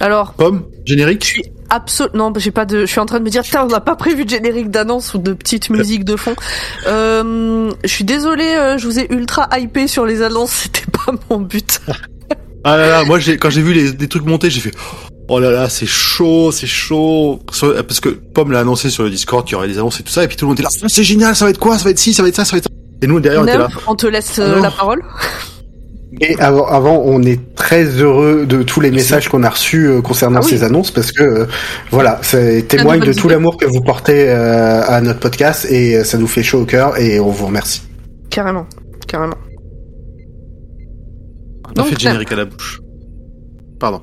Alors, Pomme, générique. je suis absolument, non, j'ai pas de, je suis en train de me dire, putain, on n'a pas prévu de générique d'annonce ou de petite musique de fond. Euh, je suis désolée, euh, je vous ai ultra hypé sur les annonces, c'était pas mon but. Ah là là, moi j'ai quand j'ai vu les des trucs monter, j'ai fait oh là là, c'est chaud, c'est chaud. Parce que Pomme l'a annoncé sur le Discord qu'il y aurait des annonces et tout ça, et puis tout le monde était là, Ah, c'est génial, ça va être quoi, ça va être ci, ça va être ça, ça va être ça. Et nous derrière on était là. On te laisse euh, Alors la parole. Et avant, avant, on est très heureux de tous les messages qu'on a reçus euh, concernant Ah oui. ces annonces parce que euh, voilà, ça témoigne de tout l'amour que vous portez euh, à notre podcast et euh, ça nous fait chaud au cœur et on vous remercie. Carrément, carrément. On a Donc, fait le générique à la bouche. Pardon.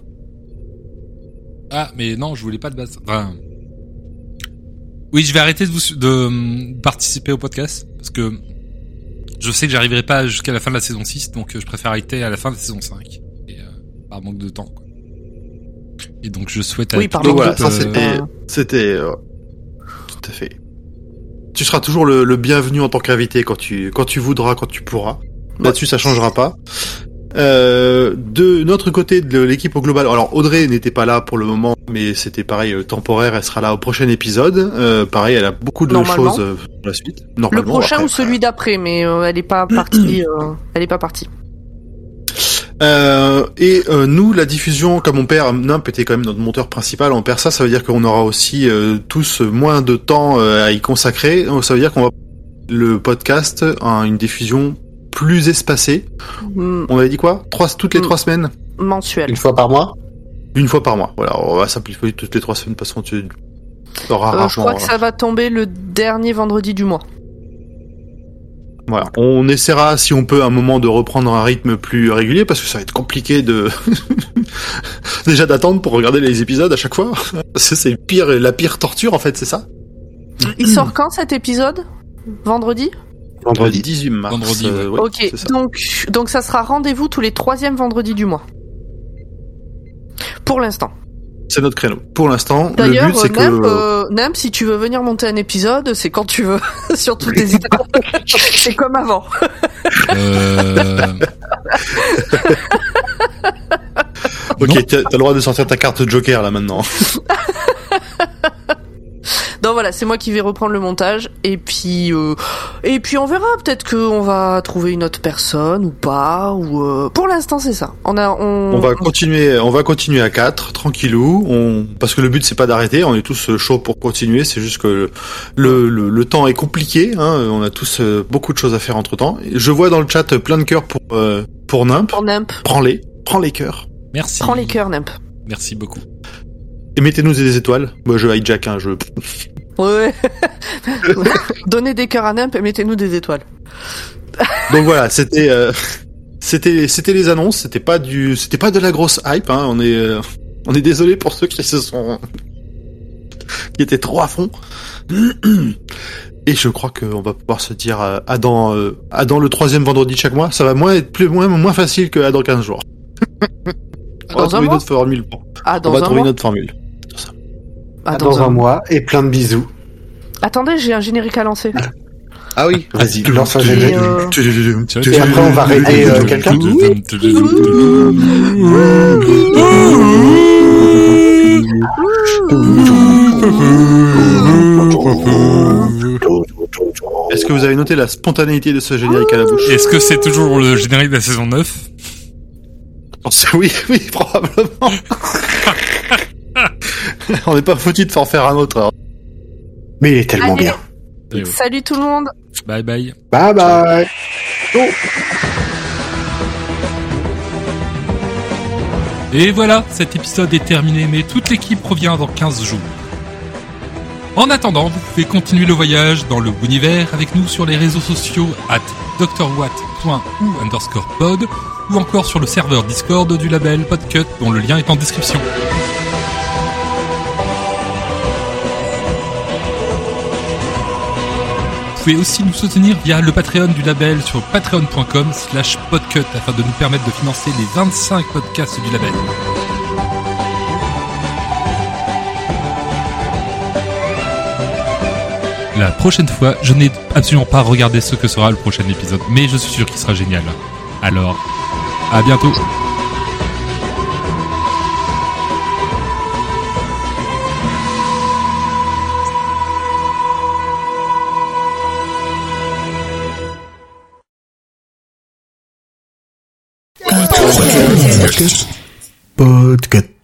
Ah, mais non, je voulais pas de base. Enfin... Oui, je vais arrêter de, vous, de participer au podcast parce que je sais que j'arriverai pas jusqu'à la fin de la saison 6, donc euh, je préfère arrêter à la fin de la saison 5. Et, euh, par manque de temps, quoi. Et donc je souhaite à Oui, par manque l'équipe, voilà, ça de- c'était Euh. c'était euh, tout à fait. Tu seras toujours le, le bienvenu en tant qu'invité quand tu quand tu voudras, quand tu pourras. Là-dessus, ça changera pas. Euh, de notre côté de l'équipe au global, alors Audrey n'était pas là pour le moment, mais c'était pareil euh, temporaire. Elle sera là au prochain épisode. Euh, pareil, elle a beaucoup de choses euh, pour la suite. Le Normalement, prochain après. ou celui d'après, mais elle est pas partie. elle est pas partie. Euh, et euh, nous, la diffusion, comme on perd, Nimp était quand même notre monteur principal, on perd ça, ça veut dire qu'on aura aussi euh, tous moins de temps à y consacrer. Donc, ça veut dire qu'on va le podcast à une diffusion plus espacée. Mm, On avait dit quoi? Trois toutes les Mm. trois semaines, mensuel. Une fois par mois? Une fois par mois. Voilà, on va simplifier toutes les trois semaines parce qu'on tu auras Euh, je crois que ça va tomber le dernier vendredi du mois. Voilà, on essaiera si on peut à un moment de reprendre un rythme plus régulier parce que ça va être compliqué de déjà d'attendre pour regarder les épisodes à chaque fois. C'est pire, la pire torture en fait, c'est ça? Il sort quand cet épisode? Vendredi? Vendredi. 18 mars. Vendredi, euh, ouais, ok, donc, donc ça sera rendez-vous tous les troisièmes vendredis du mois. Pour l'instant. C'est notre créneau. Pour l'instant, le D'ailleurs, but c'est euh, que euh, si tu veux venir monter un épisode, c'est quand tu veux. Surtout n'hésite pas. c'est comme avant. Euh... Ok, t'as t'as le droit de sortir ta carte Joker là maintenant. Voilà, c'est moi qui vais reprendre le montage et puis euh, et puis on verra peut-être qu'on va trouver une autre personne ou pas ou euh, pour l'instant c'est ça. On a on, On va continuer, on va continuer à 4, tranquillou. On... Parce que le but c'est pas d'arrêter, on est tous euh, chauds pour continuer. C'est juste que le, le, le temps est compliqué. Hein. On a tous euh, beaucoup de choses à faire entre temps. Je vois dans le chat euh, plein de cœurs pour euh, pour Nimp. pour. Prends-les, prends les cœurs Merci. Prends les cœurs Nemp. Merci beaucoup. et mettez-nous des étoiles. Moi je hijack, hein, je. Ouais. Donnez des cœurs à Nemp et mettez-nous des étoiles. Donc voilà, c'était euh, c'était c'était les annonces. C'était pas du, c'était pas de la grosse hype. Hein. On est euh, on est désolé pour ceux qui se sont qui étaient trop à fond. Et je crois qu'on va pouvoir se dire euh, à dans euh, à dans le troisième vendredi de chaque mois. Ça va moins être plus moins moins facile que à dans 15 jours. On va trouver une autre formule. Ah On va un trouver mois. une autre formule. Ah, dans, un mois et plein de bisous. Attendez, j'ai un générique à lancer. Ah oui, Vas-y, lance un Et, générique. euh, Et après, on va raider, euh, quelqu'un Est-ce que vous avez noté la spontanéité de ce générique à la bouche Est-ce que c'est toujours le générique de la saison 9 Oui, oui, probablement. On n'est pas foutu de s'en faire un autre. hein. Mais il est tellement Allez. bien. Salut tout le monde. Bye bye. Bye bye. Et voilà, cet épisode est terminé, mais toute l'équipe revient dans 15 jours. En attendant, vous pouvez continuer le voyage dans le univers avec nous sur les réseaux sociaux at drwatt.ou underscore pod ou encore sur le serveur Discord du label Podcut dont le lien est en description. Pouvez aussi nous soutenir via le Patreon du label sur patreon.com slash podcut afin de nous permettre de financer les 25 podcasts du label. La prochaine fois, je n'ai absolument pas regardé ce que sera le prochain épisode, mais je suis sûr qu'il sera génial. Alors, à bientôt Podcast.